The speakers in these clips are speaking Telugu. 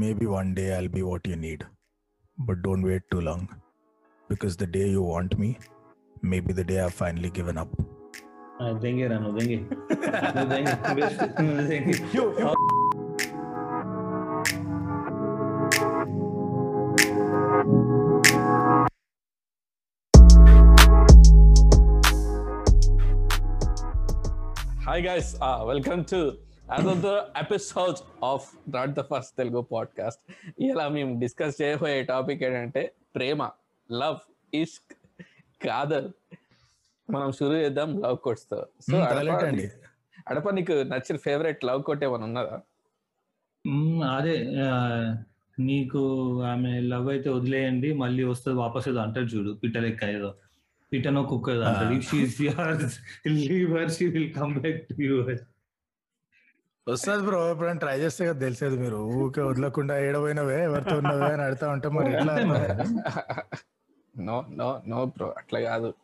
Maybe one day I'll be what you need, but don't wait too long. Because the day you want me, maybe the day I've finally given up. Hi guys, uh, welcome to welcome to another episode of not the first Telugu podcast ఇలా మేము డిస్కస్ చేయబోయే టాపిక్ ఏంటంటే ప్రేమ లవ్ ఇష్క్ కాదల్ మనం షురూ చేద్దాం లవ్ కోట్స్తో. సో. అడప నీకు నచ్చిన ఫేవరెట్ లవ్ కోట్ ఏమైనా ఉన్నదా? అదే నీకు ఆమె లవ్ అయితే వదిలేయండి మళ్ళీ వస్తుంది వాపస్ ఏదో అంటాడు చూడు పిట్ట లెక్క ఏదో. పిట్టనో కుక్క ఏదో if leave her she will come back to you వస్తుంది బ్రో. ఎప్పుడైనా ట్రై చేస్తే కదా తెలిసేది మీరు. ఊకే వదలకుండా ఏడపోయినవే ఎవరితో ఉన్నవే అని అడుగుతా ఉంటే మరి ఎట్లా. నో నో నో బ్రో అట్లా కాదు.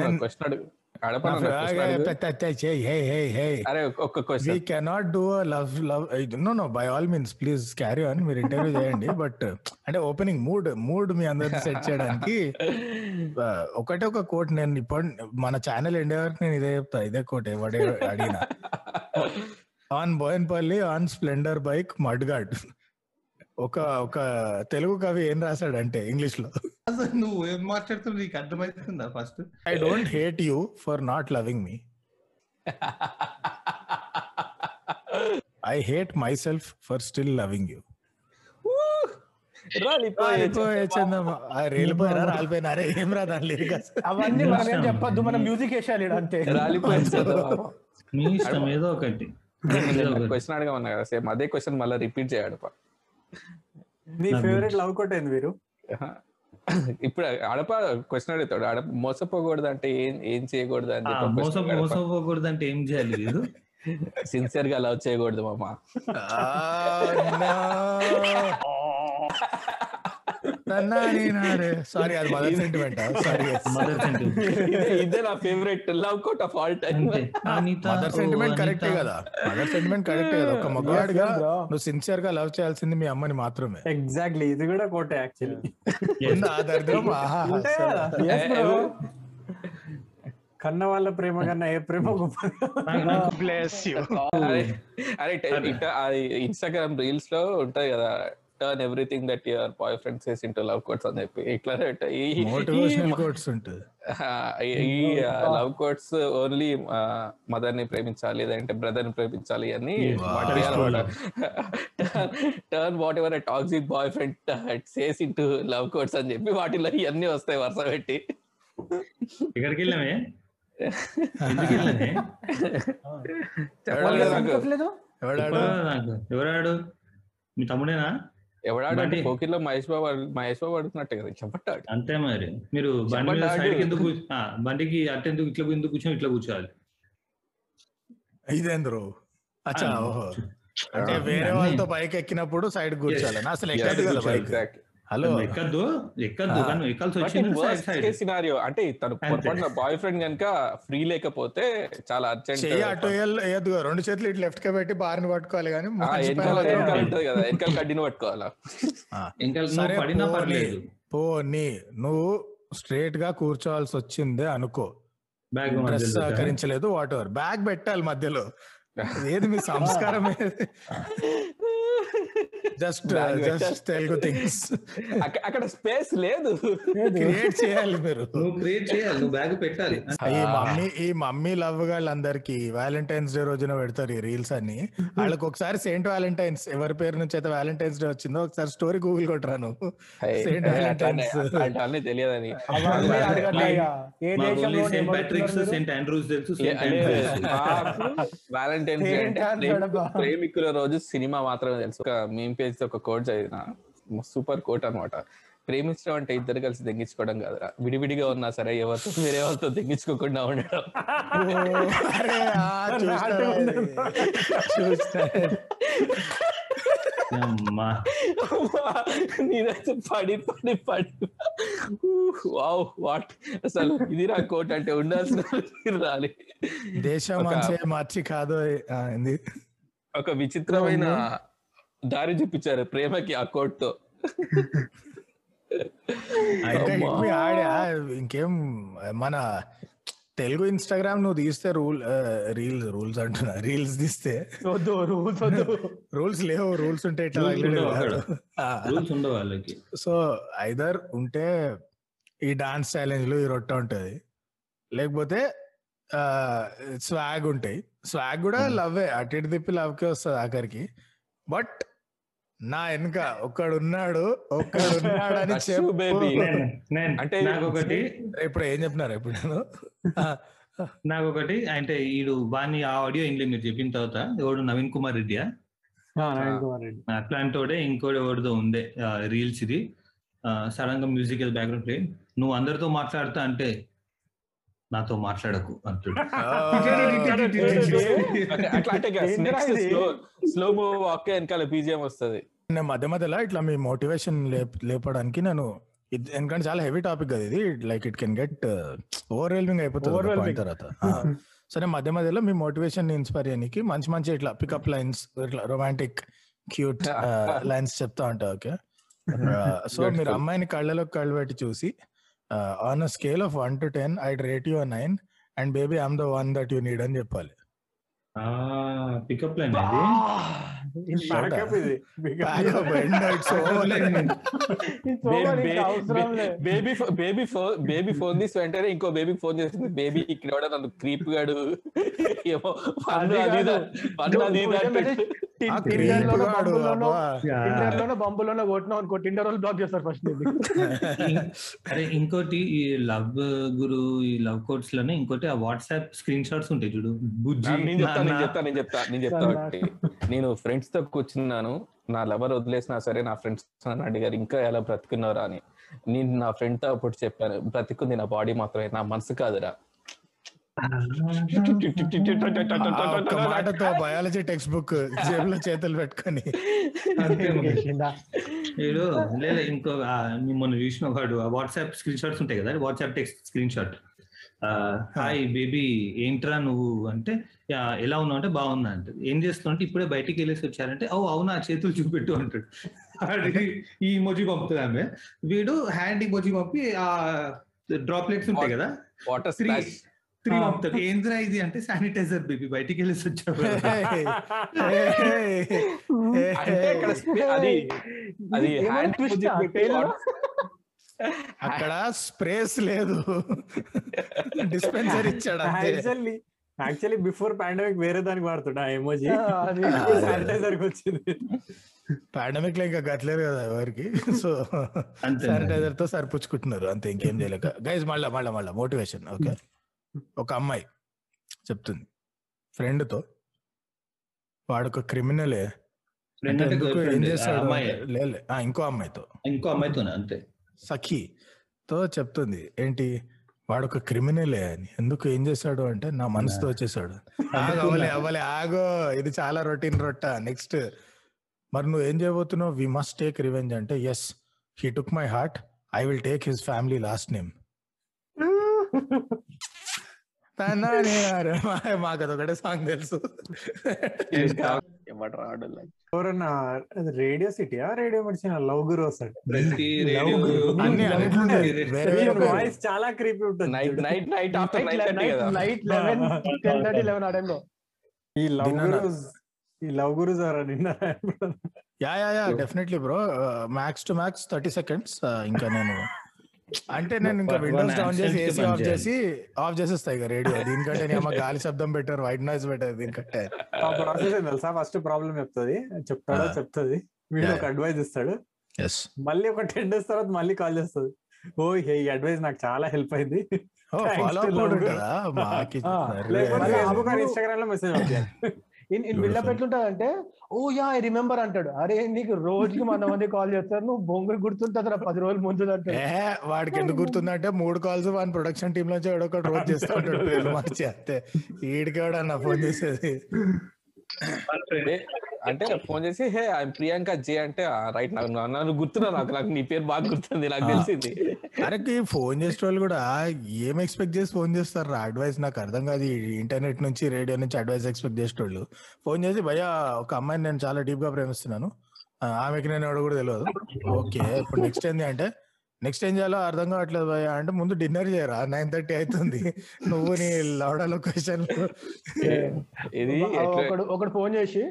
నేను- క్వశ్చన్ అడుగు. A love love no no by all means please carry on మీరు ఇంటర్వ్యూ చేయండి బట్ అంటే ఓపెనింగ్ మూడ్ మూడ్ మీ అందరిని సెట్ చేయడానికి ఒకటే ఒక కోట్ నేను ఇప్పుడు మన ఛానల్ ఎండే వరకు నేను ఇదే చెప్తా ఇదే కోట్ ఎవడే అడిగిన. On Bowenpally on Splendor bike mudguard ఒక ఒక తెలుగు కవి ఏం రాశాడంటే ఇంగ్లీష్లో అసలు నువ్వు ఏం మాట్లాడుతున్నావు? నీకు అర్థమవుతుందా first? I don't hate you for not loving me. I hate myself for still loving you. అవన్నీ మనం ఏం చెప్పొద్దు. మనం మ్యూజిక్ వేసేయాలి ఈడ అంతే రాలిపోయింది మీ ఇష్టం ఏదో ఒకటి. ఏదో ఒకటి. క్వశ్చన్ అడగమన్నా కదా సేమ్ అదే క్వశ్చన్ మళ్ళీ రిపీట్ చేయడు నీ ఫేవరెట్ లవ్ కోట్ ఏంది మీరు ఇప్పుడు అడప క్వశ్చన్ అడుగుతాడు. అడప మోసపోకూడదు అంటే ఏం ఏం చేయకూడదు మోసం మోసపోకూడదు అంటే ఏం చేయాలి వీరు? సిన్సియర్గా లవ్ చేయకూడదు మామ. సారీ అది mother sentiment sorry mother sentiment ఇదే ఇదే నా favourite love quote of all mother sentiment. కరెక్టే కదా? మదర్ సెంటిమెంట్ కరెక్టే కదా? ఒక మగవాడిగా. నువ్వు సిన్సియర్గా లవ్ చేయాల్సింది మీ అమ్మని మాత్రమే. ఎగ్జాక్ట్లీ ఇది కూడా కోటే యాక్చువల్లీ ఆ దరిద్రం. కన్న వాళ్ళ ప్రేమ కన్నా ఏ ప్రేమ గొప్ప నాకు- నాకు బ్లెస్ యూ అరే ఇన్స్టాగ్రామ్ రీల్స్లో ఉంటది కదా. Turn everything that your boyfriend says into love quotes అని చెప్పి ఇట్లా ఈ- లవ్ కోట్స్ ఓన్లీ మదర్ని ప్రేమించాలి లేదంటే బ్రదర్ని ప్రేమించాలి అని turn whatever toxic boyfriend says into love quotes అని చెప్పి వాటిలో ఇవన్నీ వస్తాయి వరుస పెట్టి. ఎక్కడికి వెళ్ళామే? ఎవడాడు? ఎవరాడు మీ తమ్ముడేనా? ఎవడాడంటే బండి. పోకిర్లో మహేష్ బాబు మహేష్ బాబు అడుగుతున్నట్టే కదా చెప్పట్టాడు. అంతే మరి. మీరు బండి. ఎందుకు కూర్చో- ఆ, బండికి అటు ఎందుకు ఇట్లా ఎందుకు కూర్చొని ఇట్లా కూర్చోవాలి. ఇదేంద్రు అచ్చా ఓహో. అంటే వేరే. వాళ్ళతో బైక్ ఎక్కినప్పుడు సైడ్ కూర్చోాలని అసలు ఎక్కదు కదా బైక్ ఎగ్జాక్ట్ హలో. ఎక్కద్దు ఎక్కద్దు. కానీ ఎక్కాల్సి వచ్చింది సినారియో అంటే తను. పొరపాటున బాయ్ ఫ్రెండ్ కనుక ఫ్రీ లేకపోతే చాలా అర్జెంట్ అటు వేయద్దు రెండు చేతులు ఇటు లెఫ్ట్కి పెట్టి బార్ని పట్టుకోవాలి కానీ వెనకాల వెనకాల. ఉంటది. కదా. వెనకాల కడ్డీని పట్టుకోవాలా? సరే పడినా పర్లేదు. పోనీ. నువ్వు స్ట్రేట్గా కూర్చోవాల్సి వచ్చిందే అనుకో. బ్యాగ్ సహకరించలేదు వాట్ ఎవర్ బ్యాగ్ పెట్టాలి మధ్యలో. ఏది మీ సంస్కారం జస్ట్ జస్ట్ తెలుగు థింగ్స్. అక్క- అక్కడ స్పేస్ లేదు. క్రియేట్ చేయాలి మీరు. నువ్వు క్రియేట్ చేయాలి నువ్వు బ్యాగ్ పెట్టాలి. ఈ మమ్మీ ఈ మమ్మీ లవ్ వాళ్ళందరికి వ్యాలంటైన్స్ డే రోజున పెడతారు ఈ రీల్స్ అన్ని. వాళ్ళకి ఒకసారి సెయింట్ వ్యాలంటైన్స్ ఎవరి పేరు నుంచి అయితే వ్యాలంటైన్స్ డే వచ్చిందో ఒకసారి స్టోరీ గూగుల్ కొట్టరా నువ్వు? సెయింట్ వ్యాలంటైన్స్ అట్లానే తెలియదని. ఏ దేశంలో సెయింట్ ప్యాట్రిక్స్ సెయింట్ ఆండ్రూస్ తెలుసు వ్యాలంటైన్స్ డే అంటే? ప్రేమికుల రోజు సినిమా మాత్రమే తెలుసు. ఒక మేం పేజ్ ఒక కోట్ చదివిన సూపర్ కోట్ అన్నమాట. ప్రేమించడం అంటే ఇద్దరు కలిసి తెగించుకోవడం కాదురా. విడివిడిగా ఉన్నా సరే ఎవరితో వేరే వాళ్ళతో తెగించుకోకుండా ఉండడం. నేనైతే పడి పడి పడి. Wow what. అసలు ఇది నా కోట్ అంటే ఉండాల్సిన రాలి. దేశం మార్చి కాదు ఒక విచిత్రమైన దారి చూపించారు ప్రేమకి ఆ కోట్తో ఇంకా మన తెలుగు ఇన్స్టాగ్రామ్ నువ్వు తీస్తే రూల్ రీల్స్ రూల్స్ అంటున్నా రీల్స్ తీస్తే. వద్దు రూల్స్ వద్దు. రూల్స్ లేవు రూల్స్ ఉంటే సో ఐదర్ ఉంటే ఈ డాన్స్ ఛాలెంజ్లు ఈ రొట్ట ఉంటది. లేకపోతే స్వాగ్ ఉంటాయి. స్వాగ్ కూడా. లవ్వే అటు ఇటు తిప్పి లవ్కే వస్తుంది ఆఖరికి. బట్ నా వెనుక ఒక్కడు ఉన్నాడు ఒక్కడు ఉన్నాడు అని చెప్పు అంటే నాకు ఒకటి ఇప్పుడు ఏం చెప్తున్నారు ఇప్పుడు? నేను నాకు ఒకటి అంటే ఈడు వాణి ఆ ఆడియో ఇంగ్లీ మీరు చెప్పిన తర్వాత. ఎవడు? నవీన్ కుమార్ రెడ్డియా? ఆ, నవీన్ కుమార్ రెడ్డి. అట్లాంటి వాడే ఇంకోటి ఎవరిదో ఉండే రీల్స్ ఇది. సడన్గా మ్యూజిక్ బ్యాక్గ్రౌండ్ ప్లే నువ్వు అందరితో మాట్లాడుతా అంటే నాతో మాట్లాడకు అంటాడు వాక్ వెనకాల బీజిఎం వస్తది. నేను మధ్య మధ్యలో ఇట్లా మీ మోటివేషన్ లేపడానికి నేను ఇది- ఎందుకంటే చాలా హెవీ టాపిక్ కదా ఇది. Like it can get overwhelming అయిపోతుంది తర్వాత. సరే మధ్య మధ్యలో మీ మోటివేషన్ ఇన్స్పైర్ చేయడానికి మంచి మంచి ఇట్లా పికప్ లైన్స్ ఇట్లా రొమాంటిక్ క్యూట్ లైన్స్ చెప్తా ఉంటా ఓకే? సో మీరు. అమ్మాయిని కళ్ళలో కళ్ళు పెట్టి చూసి on a scale of one to ten I rate you nine and baby I'm the one that you need అని చెప్పాలి pickup line baby baby phone baby phone తీసి వెంటనే ఇంకో బేబీకి ఫోన్ చేస్తుంది. బేబీ ఇక్కడ నన్ను క్రీప్ గాడు. ఏమో బంబులోనో అనుకో టిండర్ వాళ్ళు బ్లాక్ చేస్తారు ఫస్ట్ అరే ఇంకోటి ఈ లవ్ గురు ఈ లవ్ కోడ్స్లోనే ఇంకోటి ఆ వాట్సాప్ స్క్రీన్ షాట్స్ ఉంటాయి చూడు. బుజ్జి నేను చెప్తా నేను. చెప్తా నేను చెప్తా. నేను ఫ్రెండ్స్తో కూర్చున్నాను. నా లవర్ వదిలేసినా సరే నా ఫ్రెండ్స్ అడిగారు ఇంకా ఎలా బ్రతుకున్నారా అని. నేను నా ఫ్రెండ్తో అప్పుడు చెప్పాను బ్రతికుంది నా బాడీ మాత్రమే నా మనసు కాదురా. మాటతో బయాలజీ టెక్స్ట్ బుక్ జేబులో చేతులు పెట్టుకొని. ఏడు లేదా ఇంకో మొన్న చూసిన వాడు వాట్సాప్ స్క్రీన్ షాట్స్ ఉంటాయి కదా WhatsApp text screenshot hi baby ఏంట్రా నువ్వు? అంటే "యా, ఎలా ఉన్నావు అంటే బాగున్నా అంటే ఏం చేస్తున్నావు అంటే ఇప్పుడే బయటికి వెళ్ళేసి వచ్చారంటే ఓ అవునా చేతులు చూపెట్టు అంటాడు. ఈ ఇమోజీ పంపుతుంది ఆమె. వీడు హ్యాండ్ ఇమోజీ పంపి ఆ డ్రాప్లెట్స్ ఉంటాయి కదా వాటర్ త్రీ త్రీ పంపుతాడు. ఏంద్రా ఇది? అంటే శానిటైజర్ బేబీ బయటికి వెళ్ళేసి వచ్చాడు అది అక్కడ స్ప్రేస్ లేదు. డిస్పెన్సర్ ఇచ్చాడు యాక్చువల్లీ బిఫోర్ పాండమిక్ వేరే దానికి వాడుతుండే ఆ ఎమోజీ అది. శానిటైజర్కి వచ్చింది పాండమిక్లో ఇంకా గట్లేదు కదా ఎవరికి. సో. శానిటైజర్తో సరిపుచ్చుకుంటున్నారు. అంతే ఇంకేం చేయలేక. గైజ్ మళ్ళా మళ్ళా మళ్ళా మోటివేషన్ ఓకే ఒక అమ్మాయి చెప్తుంది. ఫ్రెండ్తో వాడు ఒక క్రిమినలే ఏం? చేస్తాడు? లేలే ఇంకో అమ్మాయితో. ఇంకో అమ్మాయితోనే అంతే. సఖి తో చెప్తుంది. ఏంటి? వాడు ఒక క్రిమినలే అని. ఎందుకు ఏం చేశాడు అంటే నా మనసుతో వచ్చేసాడు అవ్వలే ఆగో ఇది చాలా రొటీన్ రొట్ట. నెక్స్ట్. మరి నువ్వు ఏం చేయబోతున్నావు? వి మస్ట్ టేక్ రివెంజ్ అంటే as he took my heart I will take his family last name మాకు అదొకటే సాంగ్ తెలుసు. రాడు ఎవరన్నా రేడియో సిటీయా? రేడియో మర్చిన లవ్ గురు వస్తాడు ప్రతి రేడియో అన్ని అన్నిట్లో వేరే వేరే పేరు. వాయిస్ చాలా క్రీపీ ఉంటుంది night night night after nine thirty కదా. Night eleven ten thirty eleven ఆ టైంలో ఈ లవ్ గురుస్ ఈ love gurus yeah yeah yeah definitely bro max to max thirty seconds ఇంకా నేను అంటే నేను ఇంకా విండోస్ డౌన్ చేసి ఏసీ ఆఫ్ చేసి ఆఫ్ చేసేస్తాయి ఇక రేడియో దీనికంటే నేను గాలి శబ్దం పెట్టారు వైట్ నాయిస్ పెట్టారు దీనికంటే ఆ ప్రాసెస్ తెలుసా? ఫస్ట్ ప్రాబ్లం చెప్తుంది. చెప్తాడో. చెప్తుంది. వీడు Yeah. ఒక అడ్వైస్ ఇస్తాడు. మళ్ళీ ఒక టెన్ డేస్ తర్వాత మళ్ళీ కాల్ చేస్తుంది. ఓ ఈ అడ్వైస్ నాకు చాలా హెల్ప్ అయింది. ఇన్స్టాగ్రామ్లో మెసేజ్ ఇన్ బిల్డప్ ఎట్లుంటది అంటే ఓ యా ఐ రిమెంబర్ అంటాడు. అరే నీకు రోజుకి వంద మంది కాల్ చేస్తారు. నువ్వు బొంగులు గుర్తుంటుందిరా పది రోజుల ముందు వాడికి ఎందుకు గుర్తుందంటే మూడు కాల్స్ వన్ ప్రొడక్షన్ టీమ్ నుంచి ఎవడొకటి రోజు చేస్తూ మార్చి అంతే. ఈడికి ఫోన్ చేసేది? అంటే ఫోన్ చేసి హే ఐ ప్రియాంక జే అంటే రైట్ నాకు నన్ను గుర్తున్నా నాకు నాకు నీ పేరు బాగా గుర్తుంది నాకు. తెలిసింది. అరే ఈ ఫోన్ చేసే వాళ్ళు కూడా ఏం ఎక్స్పెక్ట్ చేసి ఫోన్ చేస్తారు? రా అడ్వైస్ నాకు అర్థం కాదు. ఈ ఇంటర్నెట్ నుంచి రేడియో నుంచి అడ్వైస్ ఎక్స్పెక్ట్ చేసేటోళ్ళు. ఫోన్ చేసి భయ్యా ఒక అమ్మాయిని నేను చాలా డీప్గా ప్రేమిస్తున్నాను ఆమెకి నేను ఎవడో కూడా తెలియదు ఓకే ఇప్పుడు నెక్స్ట్ ఏంది అంటే నెక్స్ట్ ఏం చేయాలో అర్థం కావట్లేదు భయ్యా అంటే ముందు డిన్నర్ చేయరా? నైన్ థర్టీ అవుతుంది. నువ్వు నీ లౌడా లొకేషన్ ఇది ఆ, ఎట్లా- ఒకడు ఒకడు ఫోన్ చేసి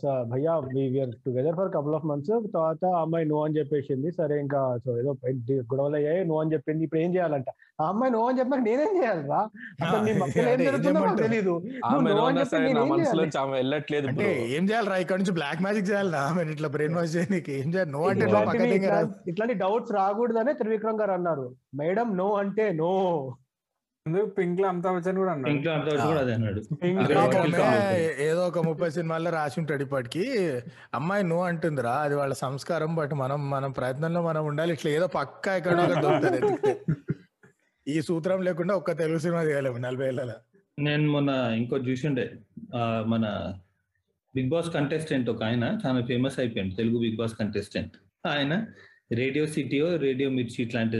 సో భయ్యా we are together for couple of months తర్వాత ఆ అమ్మాయి నో అని చెప్పేసింది. సరే ఇంకా సో ఏదో గొడవలు అయ్యాయి. నో అని చెప్పింది. ఇప్పుడు ఏం చేయాలంట? ఆ అమ్మాయి నో అని చెప్పినాక నేనేం చేయాలరా? అసలు నీ ఏం జరుగుతుందో? తెలీదు. నువ్వు వెళ్ళట్లేదు. ఏం చేయాలి రా ఇక్కడ నుంచి బ్లాక్ మ్యాజిక్ చేయాలి ఆమె ఇట్లా బ్రెయిన్ వాష్ చేయడానికి ఏం చేయాలి? నో అంటే నువ్వు ఇట్లాంటి డౌట్స్ రాకూడదనే త్రివిక్రమ్ గారు అన్నారు. మేడం నో అంటే నో పింక్లో అమితాబ్ బచ్చన్ కూడా అన్నాడు? ఇంకా అంత కూడా అదే అన్నాడు. ఇంకా ఇంకా ఏదో ఒక ముప్పై సినిమాల్లో రాసి ఉంటాడు ఇప్పటికి. అమ్మాయి నువ్వు అంటుందిరా అది వాళ్ళ సంస్కారం బట్ మనం మనం ప్రయత్నంలో మనం ఉండాలి. ఇట్లా ఏదో పక్కా ఎక్కడ దొరుకుతుంది. ఈ సూత్రం లేకుండా ఒక్క తెలుగు సినిమా తీయలేము నలభై ఏళ్ళ నేను మొన్న ఇంకోటి చూసిండే మన బిగ్ బాస్ కంటెస్టెంట్ ఒక ఆయన చాలా ఫేమస్ అయిపోయింది తెలుగు బిగ్ బాస్ కంటెస్టెంట్. ఆయన రేడియో సిటీయో రేడియో మిర్చి ఇట్లాంటి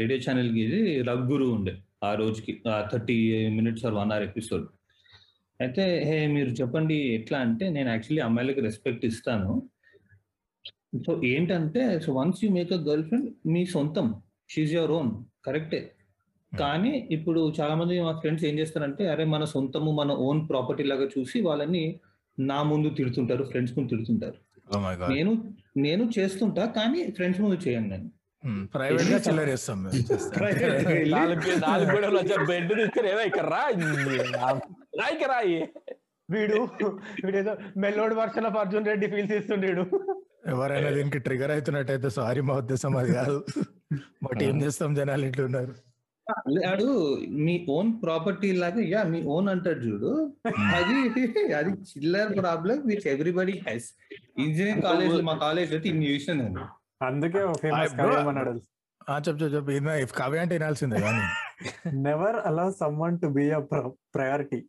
రేడియో ఛానల్కి రగ్గురు ఉండే. ఆ రోజుకి thirty minutes or one hour episode. అయితే హే మీరు చెప్పండి ఎట్లా అంటే నేను యాక్చువల్లీ అమ్మాయిలకి రెస్పెక్ట్ ఇస్తాను. సో ఏంటంటే so once you make a girlfriend మీ సొంతం. షీజ్ యువర్ ఓన్ కరెక్టే. కానీ ఇప్పుడు చాలా మంది మా ఫ్రెండ్స్ ఏం చేస్తారంటే అరే మన సొంతము మన ఓన్ ప్రాపర్టీ లాగా చూసి వాళ్ళని నా ముందు తిడుతుంటారు ఫ్రెండ్స్ ముందు తిడుతుంటారు. నేను నేను చేస్తుంటా కానీ ఫ్రెండ్స్ ముందు చేయను నేను. ప్రైవేట్గా చిల్లర చేస్తాం నాలుగు నాలుగు వచ్చే బెడ్ తీసుకుని ఏదో ఇక్కడ రా. రా ఇక్కడ రా. వీడు వీడేదో mellowed version of Arjun Reddy feels ఇస్తుండేడు ఎవరైనా దీనికి ట్రిగర్ అవుతున్నట్టయితే సారీ మా ఉద్దేశం అది కాదు. బట్ ఏం చేస్తాం జనాలు ఇట్లా ఉన్నారు. ఆడు మీ ఓన్ ప్రాపర్టీ లాగా యా మీ ఓన్ అంటాడు చూడు. అది అది చిల్లర్ problem which everybody has engineering college మా కాలేజ్ అయితే ఇన్ని చూసిన నేను. అందుకే ఫేమస్ bro. అన్నాడు ఆ చెప్పు చెప్పు నా- కవి అంటే వినాల్సిందే కానీ. Never allow someone to be a priority.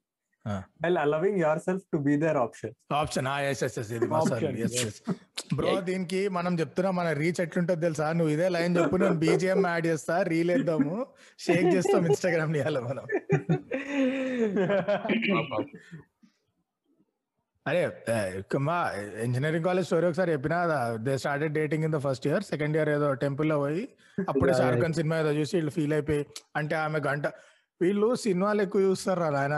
While allowing yourself to be their option option yes yes yes ఇది Option, yes. బ్రో దీనికి మనం చెప్తున్నా మన రీచ్ ఎట్లుంటుంది తెలుసా? నువ్వు ఇదే లైన్ చెప్పు నేను బీజిఎం యాడ్ చేస్తా రీల్ వేద్దాము షేక్ చేస్తాం ఇన్స్టాగ్రామ్ ఇవ్వాలి మనం. అరే మా ఇంజనీరింగ్ కాలేజ్ స్టోరీ ఒకసారి చెప్పినా they started dating in the first year second year ఏదో టెంపుల్లో పోయి అప్పుడే షారుఖ్ ఖాన్ సినిమా ఏదో చూసి వీళ్ళు ఫీల్ అయిపోయి అంటే ఆమె గంట వీళ్ళు సినిమాలు ఎక్కువ చూస్తారు ఆయన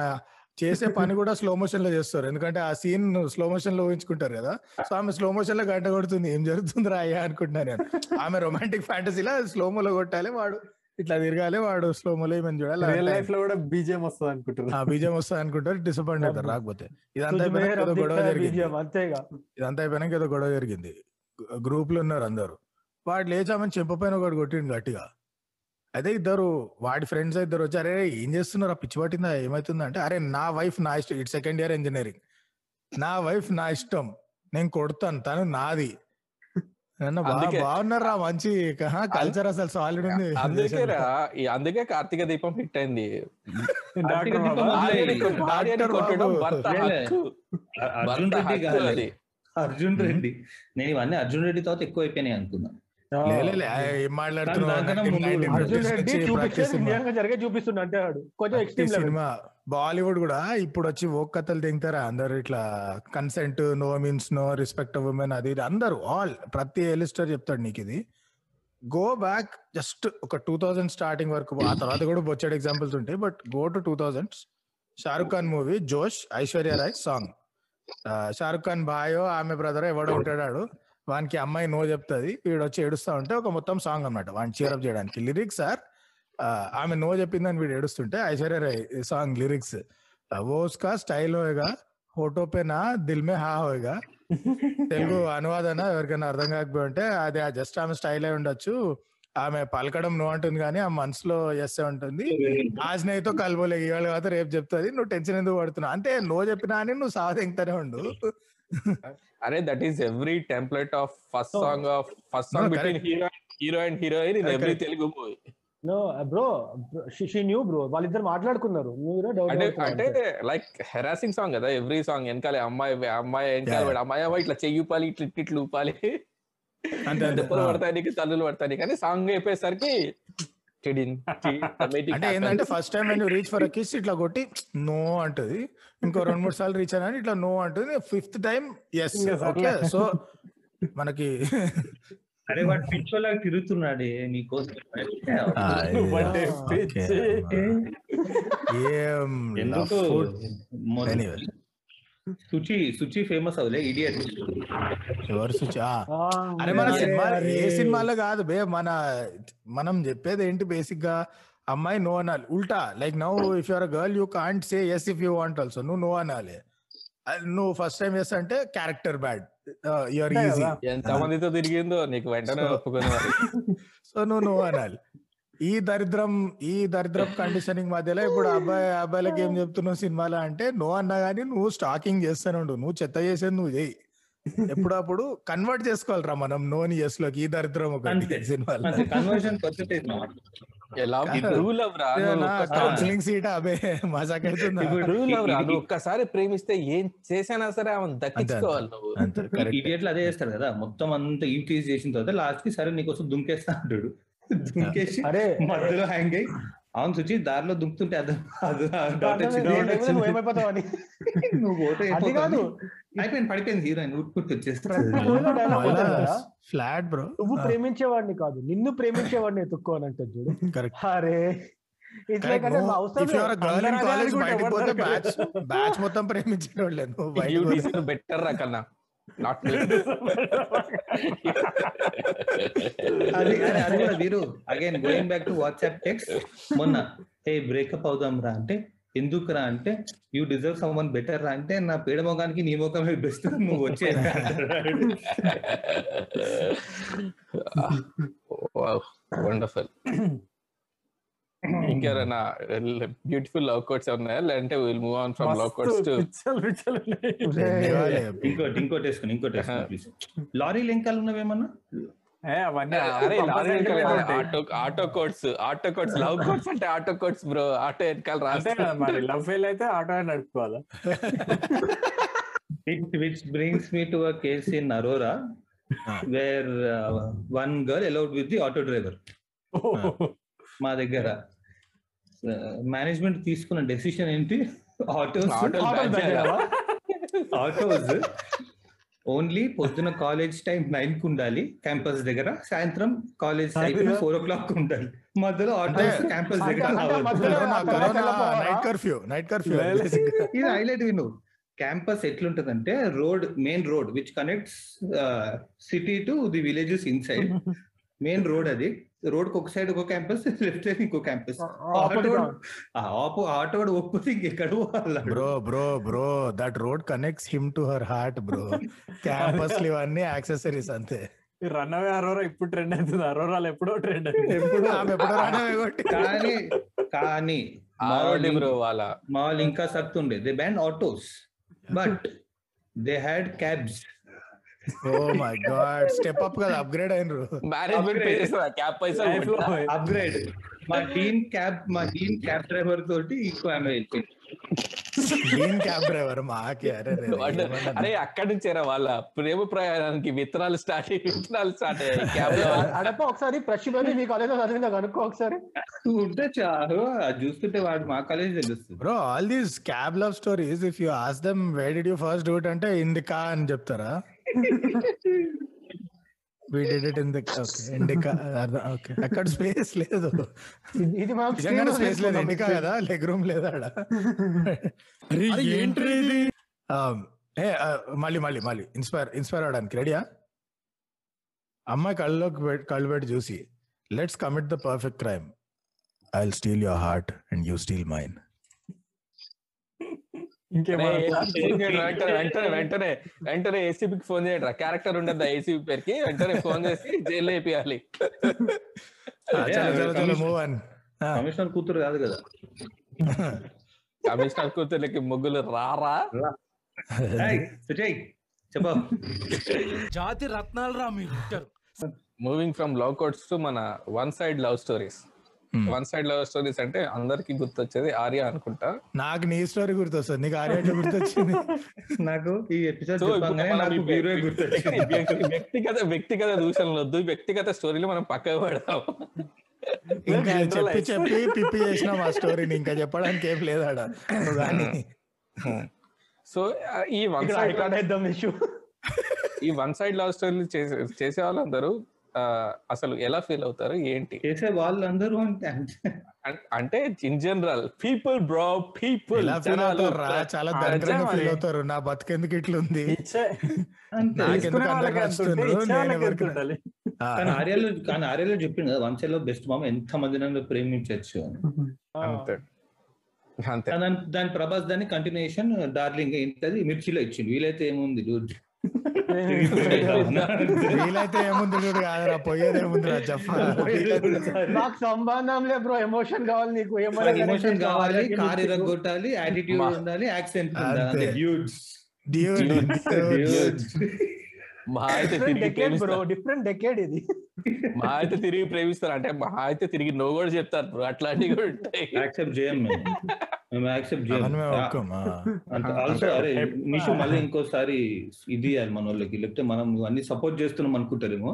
చేసే పని కూడా స్లో మోషన్లో చేస్తారు. ఎందుకంటే ఆ సీన్ స్లో మోషన్లో ఊహించుకుంటారు కదా. సో ఆమె స్లో మోషన్లో గంట కొడుతుంది. ఏం జరుగుతుంది రా అయ్యా అనుకుంటున్నాను నేను. ఆమె రొమాంటిక్ ఫ్యాంటసీలో స్లో మోలో కొట్టాలి వాడు. ఇట్లా తిరగాలి వాడు స్లో మోలో ఏమని రియల్ చూడాలి లైఫ్లో కూడా బీజేఎం వస్తుంది అనుకుంటున్నారు ఆ బీజం వస్తుంది అనుకుంటారు డిసప్పాయింట్ అవుతారు రాకపోతే. ఇదంతా అయిపోయినాక ఏదో రబ్ గొడవ జరిగింది. ఇదంతా అయిపోయినాక ఏదో గొడవ జరిగింది. గ్రూప్లో ఉన్నారు అందరు. వాడు లేచామని చెప్పపోయిన ఒకటి కొట్టిండు గట్టిగా. అదే ఇద్దరు వాడి ఫ్రెండ్స్ ఇద్దరు వచ్చి అరే ఏం చేస్తున్నారు పిచ్చి పట్టిందా? ఏమైతుందా? అంటే అరే నా వైఫ్ నా ఇష్టం ఇటు సెకండ్ ఇయర్ ఇంజనీరింగ్ నా వైఫ్ నా ఇష్టం. నేను కొడతాను తను నాది. బాగున్నారా? మంచి కల్చర్ అసలు సాలిడ్ ఉంది. అందుకే రా ఈ అందుకే కార్తీక దీపం హిట్ అయింది. అర్జున్ రెడ్డి అర్జున్ రెడ్డి. నేను ఇవన్నీ అర్జున్ రెడ్డి తర్వాత ఎక్కువ అయిపోయినాయి అనుకున్నా. లే, లే, లే, ఆ, ఏం మాట్లాడుతున్నావు? దానికన్నా ముందు 1950s అర్జున్ రెడ్డి వచ్చి చూపించేది practice సినిమా. నిజంగా జరిగే చూపిస్తుండ అంటే వాడు కొంచెం ప్రతి ఎక్స్ట్రీమ్ లెవెల్ సినిమా. బాలీవుడ్ కూడా ఇప్పుడు వచ్చి ఓ కథలు దిగుతారా? అందరు ఇట్లా consent no means no respect women అది ఇది. అందరూ ఆల్ ప్రతి ఎలిస్టర్ చెప్తాడు నీకు ఇది. గో బ్యాక్ జస్ట్ ఒక టూ థౌజండ్ స్టార్టింగ్ వరకు ఆ తర్వాత కూడా బొచ్చాడు ఎగ్జాంపుల్స్ ఉంటాయి but go to two thousands Shahrukh Khan movie Josh Aishwarya Rai song Shahrukh Khan బాయో ఆమె బ్రదర్ ఎవడో ఉంటాడు వానికి అమ్మాయి నో చెప్తుంది. వీడు వచ్చి ఏడుస్తా ఉంటే ఒక మొత్తం సాంగ్ అనమాట వాడిని చీరప్ చేయడానికి. లిరిక్స్ సార్ ఆమె నో చెప్పిందని వీడు ఏడుస్తుంటే ఐశ్వర్య రాయ్ సాంగ్ లిరిక్స్ ఓస్కా స్టైల్ హోయగా ఫోటోపేనా దిల్ మే హా హోయగా. తెలుగు అనువాదన ఎవరికైనా అర్థం కాకపోయి ఉంటే అది జస్ట్ ఆమె స్టైల్ అయి ఉండొచ్చు. ఆమె పలకడం నువ్వు అంటుంది కానీ ఆ మనసులో చేస్తే ఉంటుంది. ఆ స్నేహితో కలబోలే ఇవాళ కాదు రేపు చెప్తుంది. నువ్వు టెన్షన్ ఎందుకు పడుతున్నావు? అంతే నో చెప్పినా అని నువ్వు సాధ ఉండు. అరే that is every template of first. Song of first song. Between hero hero and heroine in every. Telugu movie no bro she knew bro వాళ్ళిద్దరు మాట్లాడుకున్నారు. అంటే అంటే లైక్ హెరాసింగ్ సాంగ్ కదా ఎవ్రీ సాంగ్ వెనకాల అమ్మాయి అమ్మాయి వెనకాల అమ్మాయి అమ్మాయి ఇట్లా చెయ్యి ఊపాలి ఇట్లా ఇట్లా ఇట్లా ఊపాలి. దెబ్బలు పడతాయి నీకు తల్లులు పడతాయి కానీ సాంగ్ అయిపోయేసరికి అంటే. ఏంటంటే ఫస్ట్ టైం నేను రీచ్ ఫర్ కిస్ ఇట్లా కొట్టి నో అంటది. ఇంకో రెండు మూడు సార్లు రీచ్ అయినా ఇట్లా నో అంటుంది. Fifth time yes okay. So మనకి అరే వాడు పిచ్చోలాగా తిరుగుతున్నాడే నీకోసం. ఏం ఎందుకు food. మొ- Anyway. సుచి సుచి ఫేమస్ అవులే ఇడియట్ ఎవరు సుచి? అరే మన సినిమా. ఏ సినిమాలో కాదు బే మన మనం చెప్పేది ఏంటి బేసిక్గా? అమ్మాయి నో అనాలి. ఉల్టా like now if your girl you can't say yes if you want also నువ్వు నో అనాలి. నువ్వు ఫస్ట్ టైం చేస్తా అంటే క్యారెక్టర్ బ్యాడ్ యువర్ ఈజీ. ఎంత మందితో తిరిగిందో నీకు వెంటనే సో నువ్వు నో అనాలి. ఈ దరిద్రం ఈ దరిద్రం కండిషనింగ్ మధ్యలో ఇప్పుడు అబ్బాయి అబ్బాయిలకి ఏం చెప్తున్నావు సినిమాలో అంటే నో అన్నా గానీ నువ్వు స్టాకింగ్ చేస్తాను నువ్వు చెత్త చేసేది నువ్వు చేయి. ఎప్పుడప్పుడు కన్వర్ట్ చేసుకోవాలిరా మనం నోని ఎస్లోకి. ఈ దరిద్రం ఒకటి. సినిమాలో. నువ్వు కౌన్సిలింగ్ సీట్ అబే మజాక్ అవుతుందా ట్రూ లవ్ రా నువ్వు ఒక్కసారి. ప్రేమిస్తే ఏం చేసినా సరే ఆమె దక్కించుకోవాలి నువ్వు. ఇడియట్లు అదే చేస్తాడు కదా. మొత్తం అంతా యూటిలైజ్ చేసిన తర్వాత లాస్ట్కి సరే నీకోసం దుంకేస్తా అంటాడు. దుంకేసి అరే. మధ్యలో హ్యాంగ్ అయ్యి. అవును సుచి దారిలో దుంకుతుంటే అదే కాదు. అయిపోయింది పడిపోయింది హీరోయిన్ ఉట్టుకుంటూ కదా, ఫ్లాట్ బ్రో నువ్వు ప్రేమించేవాడిని కాదు. నిన్ను ప్రేమించేవాడిని ఎత్తుక్కో అని అంటే చూడు. కరెక్ట్ అరే. బ్యాచ్ బ్యాచ్ మొత్తం ప్రేమించిన వాళ్ళే నువ్వు యూ బయటకు పోతే- డిజైన్ బెటర్ రా కన్నా. నాట్ అది కూడా వీరు. Again going back to WhatsApp text మొన్న ఏ బ్రేకప్ అవుదాం రా అంటే ఎందుకు రా అంటే you deserve someone better రా అంటే నా పేడ మొగానికి నీ మొగమే బెస్ట్ నువ్వు వచ్చే వండర్ఫుల్ ఇంకెవరైనా బ్యూటిఫుల్ లవ్ కోట్స్ ఉన్నాయా లేదంటే will move on from love quotes to. ఇంకోటి ఇంకోటి వేసుకుని ఇంకోటి వేసుకుని ప్లీజ్ లారీ లింకాలు ఉన్నవేమన్నా. Auto auto quotes auto quotes love quotes అంటే ఆటో కోడ్స్ బ్రో. ఆటో వెనకాల రాస్తే మరి లవ్ ఫెయిల్ అయితే ఆటో నడుపుకోవాలా? It which brings me to a case in Aurora Ah. where uh, one girl allowed with the auto driver. మా దగ్గర. మేనేజ్మెంట్ తీసుకున్న డెసిషన్ ఏంటి? ఆటోస్? ఆటోస్ ఓన్లీ పొద్దున కాలేజ్ టైం నైన్కు ఉండాలి క్యాంపస్ దగ్గర. సాయంత్రం కాలేజ్ అయిపోయిన ఫోర్ ఓ క్లాక్ ఉండాలి. మధ్యలో ఆటోస్ క్యాంపస్ దగ్గర? Night curfew night curfew. ఇది హైలైట్ విను. Campus ఎట్లుంటదంటే road main road which connects city to the villages inside main road అది. రోడ్ ఒక సైడ్ ఒక క్యాంపస్ లెఫ్ట్ సైడ్ ఇంకో క్యాంపస్. ఆటో వాడు ఒప్పుతే ఇంకెక్కడ పోవాలి bro bro bro that road connects him to her heart bro campus ఇవన్నీ యాక్సెసరీస్ అంతే. రన్ అవే అరోరా ఇప్పుడు ట్రెండ్ అవుతుంది. అరోరాలు ఎప్పుడో ట్రెండ్ ఎప్పుడో. కానీ కానీ బ్రో వాళ్ళ. మా వాళ్ళు ఇంకా సత్తుండే they banned autos but they had cabs oh my god step up కదా అప్గ్రేడ్ అయినరు. మేనేజ్మెంట్ పే చేస్తారా క్యాప్ పైసలు కొట్టా? అప్గ్రేడ్ మా డీన్ క్యాబ్ మా డీన్ క్యాబ్ డ్రైవర్ తోటి ఇంకో ఆమె వెళ్ళిపోయింది. గ్రీన్ క్యాబ్ డ్రైవర్ మాకి అరే అరే అక్కడి నుంచేరా వాళ్ళ ప్రేమ ప్రయాణానికి విత్తనాలు స్టార్ట్ విత్తనాలు స్టార్ట్ అయ్యాయి క్యాబ్లో. అడప ఒకసారి ప్రశ్న మీ కాలేజ్ చదివిందా కనుక్కో ఒకసారి. ఉంటే చాలు చూస్తుంటే వాడు మా కాలేజ్ తెలుస్తుంది. Bro all these cab love stories if you ask them where did you first do it అంటే ఇండికా అని చెప్తారా? We did it in the okay Indica okay అక్కడ స్పేస్ లేదు. ఇది- ఇది లో స్పేస్ లేదు. ఇండికా కదా? లెగ్ రూమ్ లేదా ఆడ? Um, ఏ మళ్ళీ మళ్ళీ మళ్ళీ. ఇన్స్పైర్ ఇన్స్పైర్ అవడానికి. రెడీయా అమ్మాయి కళ్ళలోకి కళ్ళు పెట్టి చూసి let's commit the perfect crime I will steal your heart and you steal mine వెంటనే వెంటనే వెంటనే ఏసీపీకి ఫోన్ చేయండి రా క్యారెక్టర్ ఉండదు ఏసీపీ పేరుకి? వెంటనే ఫోన్ చేసి జైల్లో వేపియాలి. చలో చలో చలో మూవ్ అని కమిషనర్ కూతురు కాదు కదా. కమిషనర్ కూతుర్లకి ముగ్గులు రారా? చెప్పు. జాతి రత్నాలు రా మీరు moving from love quotes to మన one side love stories one side love stories అంటే అందరికి గుర్తొచ్చేది ఆర్య అనుకుంటా. నాకు నీ స్టోరీ గుర్తొస్తుంది. నీకు ఆర్య ఎట్లా గుర్తొచ్చింది? నాకు ఈ ఎపిసోడ్ వ్యక్తిగత వ్యక్తిగత దూషణలు వద్దు. వ్యక్తిగత స్టోరీలు మనం పక్కకు పెడదాం ఇంకా. చెప్పి చెప్పి పిప్పి చేసినాం ఆ స్టోరీని ఇంకా చెప్పడానికి ఏం లేదాడ? నువ్వు కానీ సో ఈ వన్ సైడ్ ఈ వన్ సైడ్ లవ్ స్టోరీ చేసే చేసే వాళ్ళందరూ అసలు ఎలా ఫీల్ అవుతారు? ఏంటి? చేసే వాళ్ళందరూ అంటే అంటే in general people bro people చాలా దరిద్రంగా ఫీల్. అవుతారు. నా బతుకెందుకు ఇట్లుంది? కానీ ఆర్యాలో కానీ ఆర్యాలో చెప్పింది కదా వన్ సైడ్లో బెస్ట్ మామ ఎంత మంది నన్ను ప్రేమించవచ్చు అని. అంతే. దాని దాని ప్రభాస్ దాని కంటిన్యూషన్ డార్లింగ్ ఏంటది? మిర్చిలో ఇచ్చింది వీలైతే ఏముంది? dude. వీలైతే ఏముంది చూడు కాదురా పోయేది ఏముంది రా నాకు సంబంధం లే బ్రో ఎమోషన్ కావాలి నీకు ఎమోషన్ కావాలి కార్ ఇరగొట్టాలి యాటిట్యూడ్ మా- ఉండాలి యాక్సెంట్. ఉండాలి different decade bro different decade ఇది. మహా అయితే తిరిగి ప్రేమిస్తారు. అంటే మహా అయితే తిరిగి నువ్వు కూడా చెప్తారు bro. అట్లాంటివి కూడా ఉంటాయి. యాక్సెప్ట్ చేయం మేము. మేము యాక్సెప్ట్ చేయం అవన్నీ మేము ఒప్పుకోం, ఆ. ఆల్సో అరే నిషు మళ్ళీ ఇంకోసారి ఇది ఇవ్వాలి మన వాళ్ళకి. లేకపోతే మనం అన్ని సపోర్ట్ చేస్తున్నాం అనుకుంటారేమో.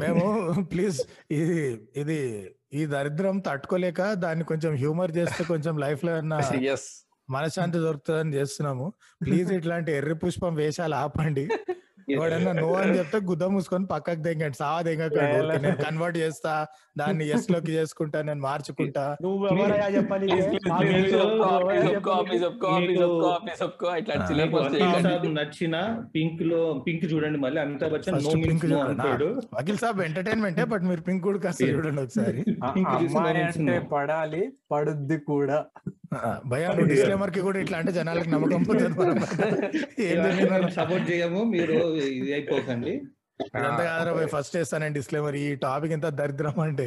మేము ప్లీజ్ ఇది ఇది ఈ దరిద్రం తట్టుకోలేక దాన్ని కొంచెం హ్యూమర్ చేస్తే కొంచెం లైఫ్లో మనశ్శాంతి దొరుకుతుందని చేస్తున్నాము. ప్లీజ్ ఇట్లాంటి ఎర్రి పుష్పం వేషాలు ఆపండి. ఎవడన్నా నో అని చెప్తే గుద్ద మూసుకొని పక్కకు దెంగండి సావా దెంగకండి కన్వర్ట్ చేస్తా. దాన్ని ఎస్లోకి చేసుకుంటా నేను మార్చుకుంటా. నువ్వు ఎవరయ్యా చెప్పాలి? నచ్చిన పింక్లో పింక్ చూడండి మళ్ళీ Amitabh Bachchan no pink means no అంటాడు. వకీల్ సాబ్ ఎంటర్టైన్మెంటే బట్ మీరు పింక్ కూడా కాస్త చూడండి ఒకసారి. అంటే పడాలి పడుద్ది కూడా. భయ డిస్క్లైమర్కి కూడా ఇట్లా అంటే జనాలకు నమ్మకం సపోర్ట్ చేయము మీరు ఇది అయిపోకండి. ఇదంతా కాదురా భయ్ ఫస్ట్ చేస్తాను డిస్క్లైమర్ ఈ టాపిక్ ఎంత దరిద్రం అంటే.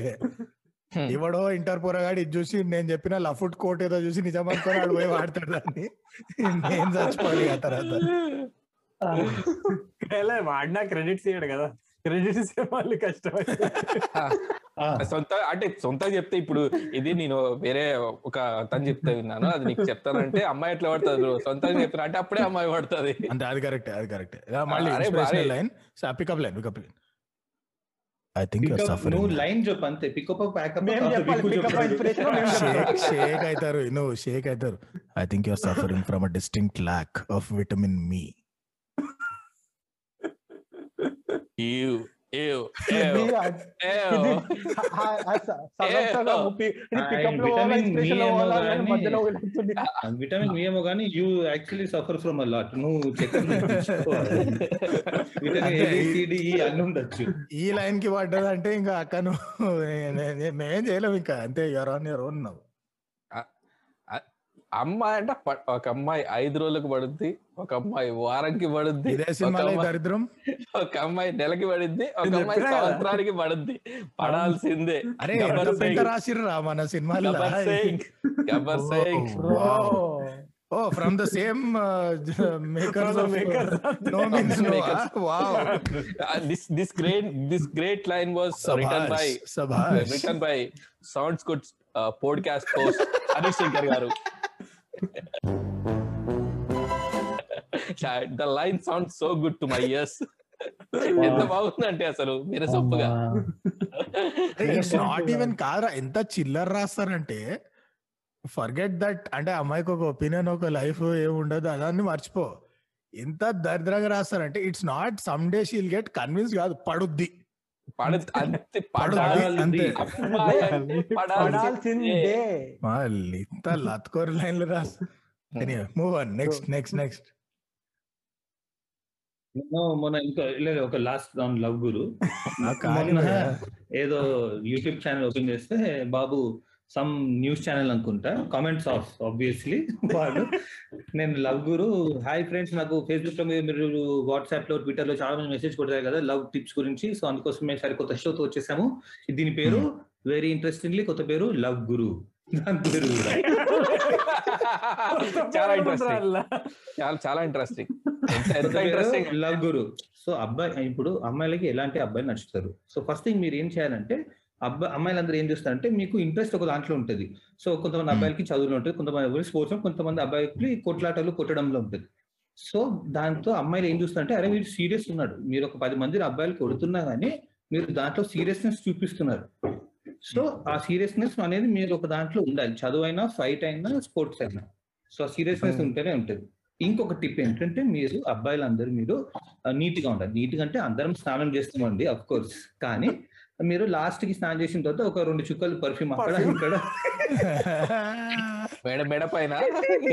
ఇవడో ఇంటర్ పోరగాడు ఇది చూసి నేను చెప్పిన లఫుట్ కోట్ ఏదో చూసి నిజం అనుకొని ఆడు పోయి వాడతాడు దాన్ని. నేను చచ్చిపోవాలి ఆ తర్వాత. వాడినా క్రెడిట్స్ ఇయ్యడు కదా. క్రెడిట్స్ మళ్ళీ కష్టం సొంత అంటే సొంత చెప్తే ఇప్పుడు ఇది నేను వేరే ఒక తను చెప్తే విన్నాను అది నీకు చెప్తానంటే అమ్మాయి ఎట్లా పడుతుంది? సొంతంగా చెప్తాను అంటే అప్పుడే అమ్మాయి పడుతుంది. అంటే అది కరెక్ట్ అది కరెక్ట్. మళ్ళీ. Line pickup line pickup line I think your Pick up- నువ్వు సఫరింగ్ లైన్ చెప్పు అంతే. పికప్ చెప్పాలి షేక్ అవుతారు నువ్వు షేక్ అవుతారు. I think your suffering from a distinct lack of vitamin me Ew, ew, ఇది ew, ఇది ew. ఆ- ఆ స- సగం సగం ముప్పి ఇది ఆ, పికప్లో పోవాలా vitamin ఇన్స్పిరేషన్లో మీ పోవాలా ఏమో అని కానీ- మధ్యలో వెళ్తుంది విటమిన్ ఏమో కానీ you actually suffer from a lot నువ్వు. A B C D E అన్ని ఉండొచ్చు. ఈ లైన్కి పడ్డదంటే ఇంకా అక్క నువ్వు మేమేం చేయలేము ఇంకా. అంతే ఎవరు ఆన్ ఎవరు ఉన్నావు అమ్మాయి అంటే ఒక అమ్మాయి ఐదు రోజులకు పడుద్ది ఒక అమ్మాయి వారంకి పడుద్ది దరిద్రం. ఒక అమ్మాయి నెలకి పడుద్ది ఒక అమ్మాయి. సంవత్సరానికి పడుద్ది. పడాల్సిందే. రాసిర్రా మన సినిమాలో Gabbar Singh. Oh from the same makers of of the- no means no. Wow this this great this great line was written by written by sounds good podcast post Harish Shankar garu the line sound so good to my ears ఎంత బాగుందంటే అసలు వినసొప్పుగా ఇట్స్ నాట్ ఈవెన్ కాదురా ఎంత చిల్లర రాస్తారంటే ఫర్గెట్ దట్ అంటే అమ్మాయికి ఒక ఒపీనియన్ ఒక లైఫ్ ఏమి ఉండదు అదాన్ని మర్చిపో. ఎంత దరిద్రంగా రాస్తారంటే it's not some day she'll get convince కాదు పడుద్ది. పడ అంతే. పడాలి. పడాల్సిందే. మళ్ళీ ఇంత లత్కోర్ లైన్లు Ross move on next next next నేను మొన్న ఇంకా లేదు ఒక లాస్ట్ రౌండ్ లవ్ గురు. ఏదో యూట్యూబ్ ఛానల్ ఓపెన్ చేస్తే బాబు సమ్ న్యూస్ ఛానల్ అనుకుంటా. కామెంట్స్ ఆఫ్ ఆబ్వియస్లీ వాడు నేను లవ్ గురు. హాయ్ ఫ్రెండ్స్ నాకు ఫేస్బుక్లో మీరు- మీరు వాట్సాప్లో ట్విట్టర్లో చాలా మంది మెసేజ్ కొడతారు కదా లవ్ టిప్స్ గురించి. సో అందుకోసం మేము సరే కొత్త షోతో వచ్చేసాము. దీని పేరు వెరీ ఇంట్రెస్టింగ్లీ కొత్త పేరు లవ్ గురు. దాని పేరు. చాలా ఇంట్రెస్టింగ్ చాలా చాలా ఇంట్రెస్టింగ్ ఇంట్రెస్టింగ్ లవ్ గురు. సో అబ్బాయి ఇప్పుడు అమ్మాయిలకి ఎలాంటి అబ్బాయి నచ్చుతారు? సో ఫస్ట్ థింగ్ మీరు ఏం చేయాలంటే అబ్బాయి అమ్మాయిలందరూ ఏం చేస్తారంటే మీకు ఇంట్రెస్ట్ ఒక దాంట్లో ఉంటుంది. సో కొంతమంది. అబ్బాయిలకి చదువులో ఉంటుంది కొంతమంది స్పోర్ట్స్ కొంతమంది అబ్బాయిలకి కొట్లాటలు కొట్టడంలో ఉంటుంది. సో దాంతో అమ్మాయిలు ఏం చూస్తారంటే అరే మీరు సీరియస్ ఉన్నాడు. మీరు ఒక పది మంది అబ్బాయిలు కొడుతున్నా గానీ మీరు దాంట్లో సీరియస్నెస్ చూపిస్తున్నారు. సో ఆ సీరియస్నెస్ అనేది మీరు ఒక దాంట్లో ఉండాలి. చదువు అయినా ఫైట్ అయినా స్పోర్ట్స్ అయినా. సో ఆ సీరియస్నెస్. ఉంటేనే ఉంటుంది. ఇంకొక టిప్ ఏంటంటే మీరు అబ్బాయిలందరూ మీరు నీట్గా ఉండాలి. నీట్గా అంటే అందరం స్నానం చేస్తామండి అఫ్ కోర్స్ కానీ మీరు లాస్ట్కి స్నానం చేసిన తర్వాత ఒక రెండు చుక్కలు పర్ఫ్యూమ్ అక్కడ ఇక్కడ. మెడ మెడ పైన?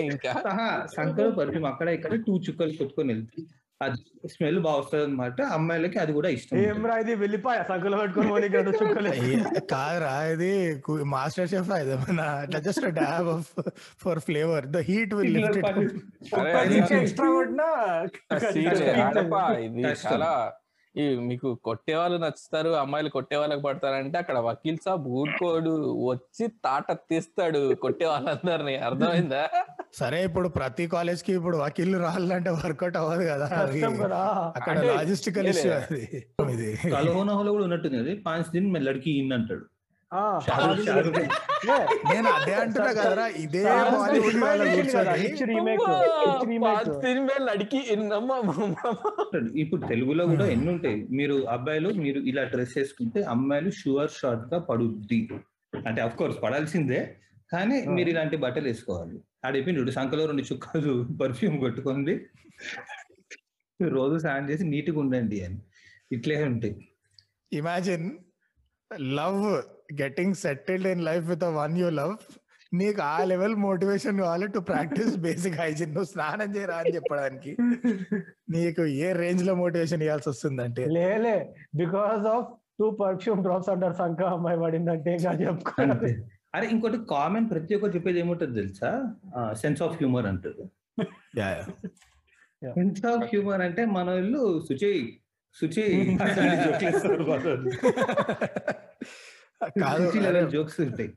ఇంకా? సహా సంకలో పర్ఫ్యూమ్ అక్కడ ఇక్కడ టూ చుక్కలు కొట్టుకొని వెళ్తే అది స్మెల్ బాగా వస్తుంది అనమాట అమ్మాయిలకి అది కూడా ఇష్టం ఏం. రా ఇది వెళ్ళిపోయా? సంకలు పెట్టుకొని పోనీ ఇక్కడ చుక్కలు ఏ- కాదురా ఇది మాస్టర్ షెఫ్ ఇదేమన్నా just dab off for flavour the heat will lift it extra కొట్టినా ఇది. చాలా ఈ మీకు కొట్టే వాళ్ళు నచ్చుతారు అమ్మాయిలు కొట్టే వాళ్ళకి పడతారంటే అక్కడ వకీల్ సాబ్ ఊడుకోడు వచ్చి తాట తీస్తాడు కొట్టే వాళ్ళందరినీ. అర్థమైందా? సరే ఇప్పుడు ప్రతి కాలేజ్కి ఇప్పుడు వకీల్ రావాలంటే వర్కౌట్ అవ్వదు కదా అక్కడ లాజిస్టికల్ ఇష్యూ అది. కూడా ఉన్నట్టుంది అది. పాంచ్ దిన్ మే లడ్కి ఇన్ అంటాడు నేను అదే అంటున్నా కదరా ఇదే. ఇప్పుడు తెలుగులో కూడా ఎన్ని ఉంటాయి మీరు అబ్బాయిలు మీరు ఇలా డ్రెస్ వేసుకుంటే అమ్మాయిలు షువర్ షార్ట్గా పడుద్ది. అంటే అఫ్ కోర్స్ పడాల్సిందే కానీ మీరు ఇలాంటి బట్టలు వేసుకోవాలి. ఆడిపోయిండు సంకలో రెండు చుక్కలు పర్ఫ్యూమ్ కొట్టుకుంది. రోజు స్నానం చేసి నీట్గా ఉండండి అని. ఇట్లే ఉంటాయి. Imagine love getting settled in life with one you love నీకు ఆ లెవెల్ మోటివేషన్ కావాలి టు ప్రాక్టీస్ బేసిక్ హైజీన్ నువ్వు స్నానం చేయరా అని చెప్పడానికి. నీకు ఏ రేంజ్లో మోటివేషన్ ఇవ్వాల్సి వస్తుందంటే? లేలే because of two perfume drops అంటారు సంక అమ్మాయి పడిందంటే చెప్పుకోవాలి అంతే. అరే ఇంకోటి కామన్ ప్రతి ఒక్కరు చెప్పేది ఏముంటుంది తెలుసా? సెన్స్ ఆఫ్ హ్యూమర్ అంటారు. సెన్స్ ఆఫ్ హ్యూమర్ అంటే మన వాళ్ళు శుచి శుచి జోక్స్ ఉంటాయి.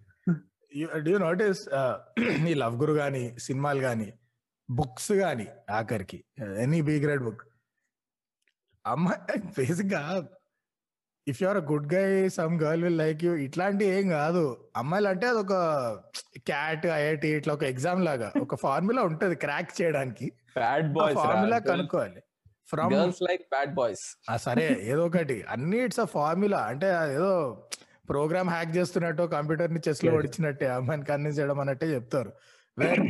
డూ నోటీస్ ఈ లవ్ గురు గాని సినిమాలు గాని బుక్స్ గాని ఆఖరికి ఎనీ బీ గ్రేడ్ బుక్ అమ్మాయి బేసిక్గా if your good guy some girl will like you ఇట్లాంటి ఏం కాదు. అమ్మాయిలు అంటే అదొక క్యాట్ ఐఐటి ఇట్లా ఒక ఎగ్జామ్ లాగా ఒక ఫార్ములా ఉంటది క్రాక్ చేయడానికి. బ్యాడ్ బాయ్స్ ఫార్ములా కనుక్కోవాలి. From girls like bad boys సరే ఏదో ఒకటి. అన్ని ఇట్స్ అ ఫార్ములా అంటే ఏదో ప్రోగ్రామ్ హ్యాక్ చేస్తున్నట్టు కంప్యూటర్ని చెస్లో ఓడించినట్టే అమ్మాయిని కన్విన్స్ చేయడం అన్నట్టే చెప్తారు. వేర్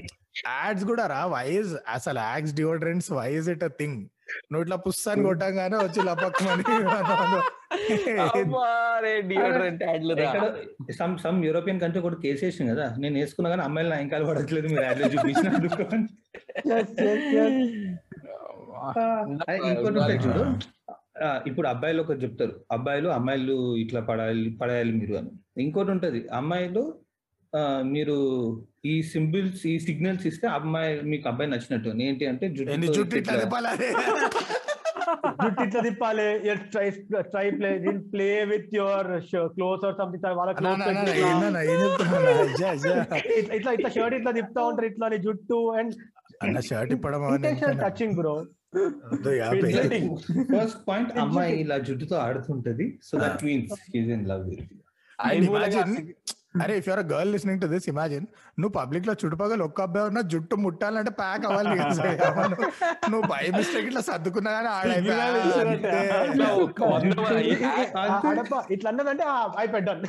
యాడ్స్ కూడా రా వైజ్ అసలు ads deodorants wise it a thing నువ్వు ఇట్లా పుస్తాన్ని కొట్టంగానే వచ్చి లపక్కమని సమ్ సమ్ యూరోపియన్ కంట్రీ కూడా కేసు వేసింది కదా. నేను వేసుకున్నా కానీ అమ్మాయిలు నా ఇంకా పడట్లేదు మీరు యాడ్లో చూపించినందుకు అని. Yes, yes, yes. అదే ఇంకోటి ఉంటుంది చూడు. ఇప్పుడు అబ్బాయిలు ఒకటి చెప్తారు అబ్బాయిలు అమ్మాయిలు ఇట్లా పడాలి పడేయాలి మీరు అని ఇంకోటి ఉంటది అమ్మాయిలు ఆ, మీరు ఈ సింబల్స్ ఈ సిగ్నల్స్ ఇస్తే అమ్మాయి మీకు అబ్బాయి నచ్చినట్టు. ఏంటి అంటే జుట్టు ఇట్లా తిప్పాలి try play play with your cloth or something వాళ్ళ ఇట్లా-. ఇట్లా షర్ట్ ఇట్లా తిప్పుతా ఉంటారు ఇట్లా జుట్టు and touching bro. First point అమ్మాయి ఇలా జుట్టుతో ఆడుతుంటది. So that means is in love అరే if your girl listening to this imagine నువ్వు పబ్లిక్లో చుట్టుపక్కల ఒక్క అబ్బాయి ఉన్న జుట్టు ముట్టాలంటే ప్యాక్ అవ్వాలి. నువ్వు- బై మిస్టేక్ ఇట్లా సర్దుకున్నా కానీ ఇట్లా అన్నదంటే అయిపోయాడు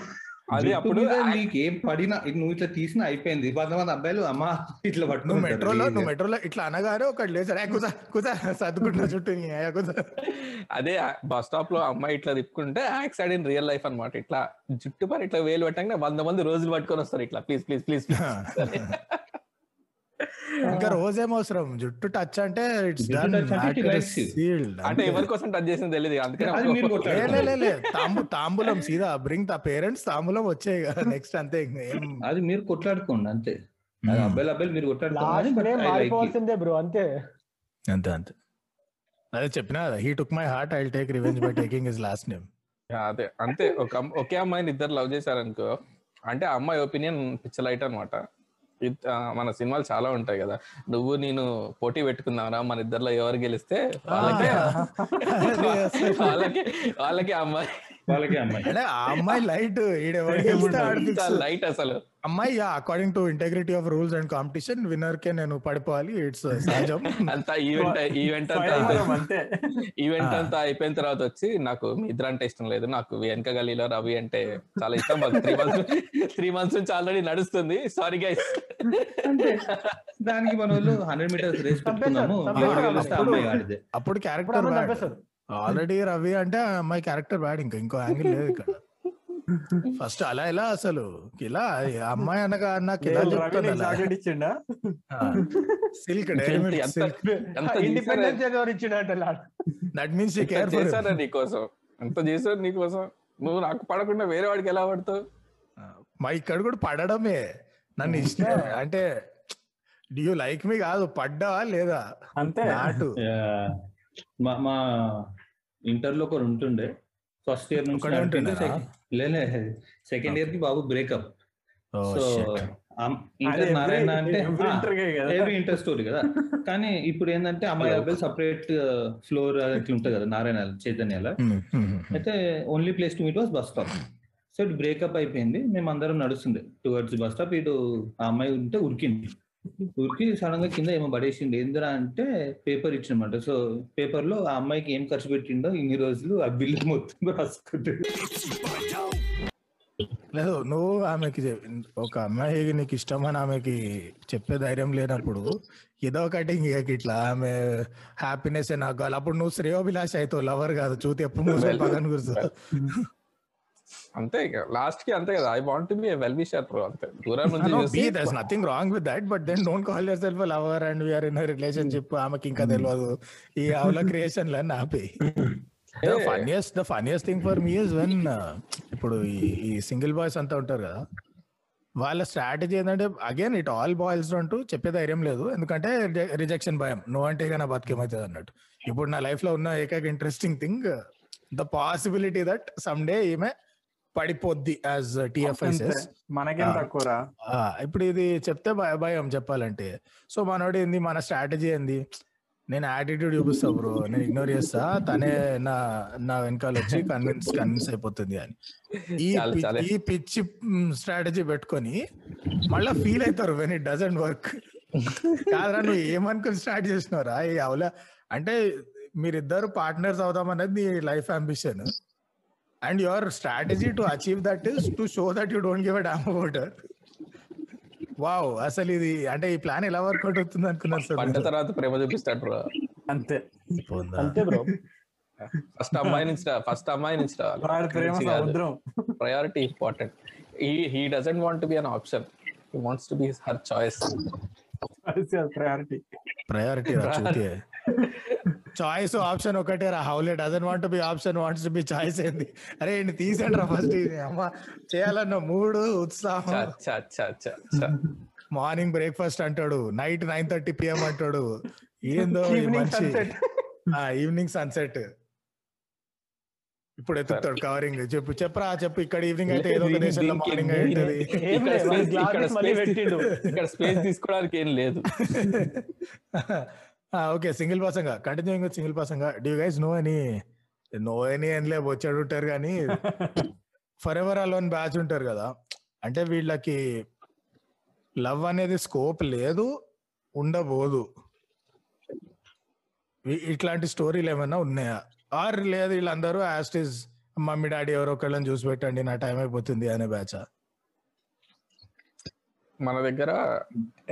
అది అప్పుడు నీకు ఏం పడినా నువ్వు ఇట్లా తీసినా అయిపోయింది. కొంతమంది అబ్బాయిలు అమ్మా ఇట్లా నువ్వు పట్టుకుంటారు మెట్రోలో నువ్వు. మెట్రోలో ఇట్లా అనగానే ఒకటి లేచారు. "ఏ, కుదా కుదా సర్దుకుంటున్నా చుట్టూ అదే బస్ స్టాప్లో అమ్మాయి ఇట్లా తిప్పుకుంటే యాక్సిడెంట్ ఇన్ రియల్ లైఫ్ అన్నమాట. ఇట్లా జుట్టు పని ఇట్లా వేలు పెట్టంగా వంద మంది రోజులు పట్టుకొని వస్తారు ఇట్లా. ప్లీజ్ ప్లీజ్ ప్లీజ్ ఇంకా రోజేం అవసరం. జుట్టు టచ్ అంటే ఇట్స్ డన్ అంటే. సీల్డ్ ఎవరి కోసం టచ్ చేసింది తెలియదు అందుకని తాంబు తాంబూలం సీదా. బ్రింగ్ ద పేరెంట్స్ తాంబూలం వచ్చాయి కదా నెక్స్ట్ అంతే అది మీరు కొట్లాడుకోండి అంతే. అబ్బాయిలు అబ్బాయిలు మీరు. మారిపోవాల్సిందే బ్రో అంతే. అంతే అంతే. అదే చెప్పినా he took my heart I take revenge by taking his last name అదే. అంతే. ఒక ఒకే అమ్మాయిని ఇద్దరు లవ్ చేశారనుకో అంటే ఆ అమ్మాయి ఒపీనియన్ పిచ్చలైట్ అనమాట మన సినిమాలు చాలా ఉంటాయి కదా. నువ్వు నేను పోటీ పెట్టుకుందాంరా మన ఇద్దరిలో ఎవరు గెలిస్తే వాళ్ళకి వాళ్ళకి వాళ్ళకి అమ్మాయి. వాళ్ళకే అమ్మాయి. అంటే ఆ అమ్మాయి లైట్. లైట్ అసలు. అమ్మాయి according to integrity of rules and competition winner కే నేను పడిపోవాలి. ఇట్స్ సహజం. అంతా ఈవెంట్ ఈవెంట్ అంతా ఈవెంట్. అంతా. అయిపోయిన తర్వాత వచ్చి నాకు మీ ఇద్దరు అంటే ఇష్టం లేదు. నాకు వెనక గలీలో రవి అంటే చాలా ఇష్టం. మాకు త్రీ మంత్స్ త్రీ మంత్స్ నుంచి ఆల్రెడీ నడుస్తుంది. సారీ గైస్ దానికి మన వాళ్ళు హండ్రెడ్ మీటర్స్ రేస్ పెట్టుకున్నాము అప్పుడు- క్యారెక్టర్ ఆల్రెడీ రవి అంటే ఆ అమ్మాయి క్యారెక్టర్ బ్యాడ్ ఇంకా ఇంకో యాంగిల్ లేదు ఇక్కడ. ఫస్ట్ అలా ఇలా అసలు? ఇలా అమ్మాయి అనగా నాకు ఇలా ఇచ్చిండా? Silk independence that means care చేశాను నీకోసం? ఎంత చేశాను నీకోసం? నువ్వు నాకు పడకుండా వేరే వాడికి ఎలా పడతావు? మా ఇక్కడ కూడా పడడమే. నన్ను ఇష్టం. అంటే డి యూ లైక్ మీ కాదు పడ్డావా లేదా? అంతే. నాటు. మా మా ఇంటర్లో ఒకరు ఉంటుండే. ఫస్ట్ ఇయర్ నుంచి? లేలే సెకండ్ ఇయర్కి బాబు బ్రేకప్ సో. ఇంటర్ నారాయణ అంటే ఎవ్రీ ఇంటర్ స్టోరీ కదా? కానీ ఇప్పుడు ఏంటంటే అమ్మాయి అబ్బాయి సపరేట్ ఫ్లోర్ అట్లా ఉంటుంది కదా నారాయణ చైతన్యాల. Hmm, hmm, hmm. అయితే only place to meet was bus stop so ఇటు బ్రేకప్ అయిపోయింది. మేము అందరం నడుస్తుంది టువర్డ్స్ బస్ స్టాప్ ఇటు ఆ అమ్మాయి ఉంటే ఉరికింది. ఉరికి సడన్గా కింద ఏమో పడేసింది ఏందిరా అంటే పేపర్ ఇచ్చినమాట. సో పేపర్లో ఆ అమ్మాయికి ఏం ఖర్చు పెట్టిండో ఇన్ని రోజులు ఆ బిల్లు మొత్తం రాసుకుంటాడు లేదు నువ్వు ఆమెకి ఒక అమ్మాయి నీకు ఇష్టమని ఆమెకి చెప్పే ధైర్యం లేనప్పుడు ఏదో ఒకటి ఇంక ఇట్లా ఆమె హ్యాపీనెస్ నాకు కావాలి. అప్పుడు నువ్వు శ్రేయోభిలాష్ అవుతావు లవర్ కాదు. చూతి ఎప్పుడు పక్కన కూర్చో. అంతే లాస్ట్కి అంతే కదా. I want be well wisher bro అంతే. దూరం నుంచి there's nothing wrong with that, but then don't call yourself a lover and we are in a relationship. ఆమెకి ఇంకా తెలియదు ఈ ఆవుల క్రియేషన్ లని ఆపి. The funniest the funniest thing for me is when ఇప్పుడు ఈ సింగిల్ బాయ్స్ అంతా ఉంటారు కదా. వాళ్ళ స్ట్రాటజీ ఏంటంటే అగైన్ ఇట్ ఆల్ బాయిల్స్ అంటూ చెప్పే ధైర్యం లేదు. ఎందుకంటే రిజెక్షన్ భయం. నువ్వు అంటే నా బతికేమవుతుంది అన్నట్టు. ఇప్పుడు నా లైఫ్లో ఉన్న ఏకైక interesting thing the possibility that some day ఈమె పడిపోద్ది యాజ్ టిఎఫ్ఐసెస్ మనకేం. తక్కువరా? ఇప్పుడు ఇది చెప్తే భయ- భయం చెప్పాలంటే. సో మనోడు ఏంది? మన స్ట్రాటజీ ఏంది? నేను యాటిట్యూడ్ చూపిస్తా బ్రో నేను ఇగ్నోర్ చేస్తా. తనే నా నా వెనకాల వచ్చి కన్విన్స్ కన్విన్స్ అయిపోతుంది అని. ఈ. ఈ పిచ్చి స్ట్రాటజీ పెట్టుకొని మళ్ళా ఫీల్ అవుతారు వెన్ ఇట్ డజంట్ వర్క్ కాదరా నువ్వు ఏమనుకుని స్టార్ట్ చేసినారా ఈ అవలా అంటే మీరిద్దరు పార్ట్నర్స్ అవుదాం అనేది నీ life ambition and your strategy to achieve that is to show that you don't give a damn about wow అసలు ఇది అంటే ఈ ప్లాన్ ఎలా వర్కౌట్ అవుతుంది అనుకున్నారు సార్ పడ్డ తర్వాత ప్రేమ చూపిస్తాడు బ్రో. అంతే. అంతే బ్రో. ఫస్ట్ అమ్మాయి నుంచి ఫస్ట్ అమ్మాయి నుంచి ప్రయారిటీ ఇంపార్టెంట్ ఈ he doesn't want to be an option he wants to be her choice priority priority choice option ఒకటే రా. హౌలే doesn't want be option wants to be choice ఏంది? అరే ఈయన తీసండి రా ఫస్ట్ అమ్మ చేయాలన్న మూడు ఉత్సాహం. చా చా చా చా మార్నింగ్ బ్రేక్ఫాస్ట్ అంటాడు. నైట్ నైన్ థర్టీ పిఎం అంటాడు. ఏందో మనిషి. సన్సెట్ ఈవినింగ్ సన్సెట్ ఇప్పుడు ఎత్తుతాడు కవరింగ్ చెప్పు చెప్పరా చెప్పు. ఇక్కడ ఈవినింగ్ అయితే ఏదో ఒక దేశంలో మార్నింగ్ పెట్టిండు. ఇక్కడ స్పేస్ తీసుకోవడానికి ఏం లేదు. ఓకే సింగిల్ పర్సన్గా కంటిన్యూయింగ్ సింగిల్ పర్సన్గా డూ గైస్ నో అని నో అని అని వచ్చాడు ఉంటారు కానీ ఫర్ ఎవర్ అలోన్ బ్యాచ్ ఉంటారు కదా. అంటే వీళ్ళకి లవ్ అనేది స్కోప్ లేదు ఉండబోదు. ఇట్లాంటి స్టోరీలు ఏమైనా ఉన్నాయా? ఆర్ లేదు వీళ్ళందరూ యాస్టిస్ మమ్మీ డాడీ ఎవరో ఒకళ్ళని చూసి పెట్టండి నా టైం అయిపోతుంది అనే బ్యాచ్ మన దగ్గర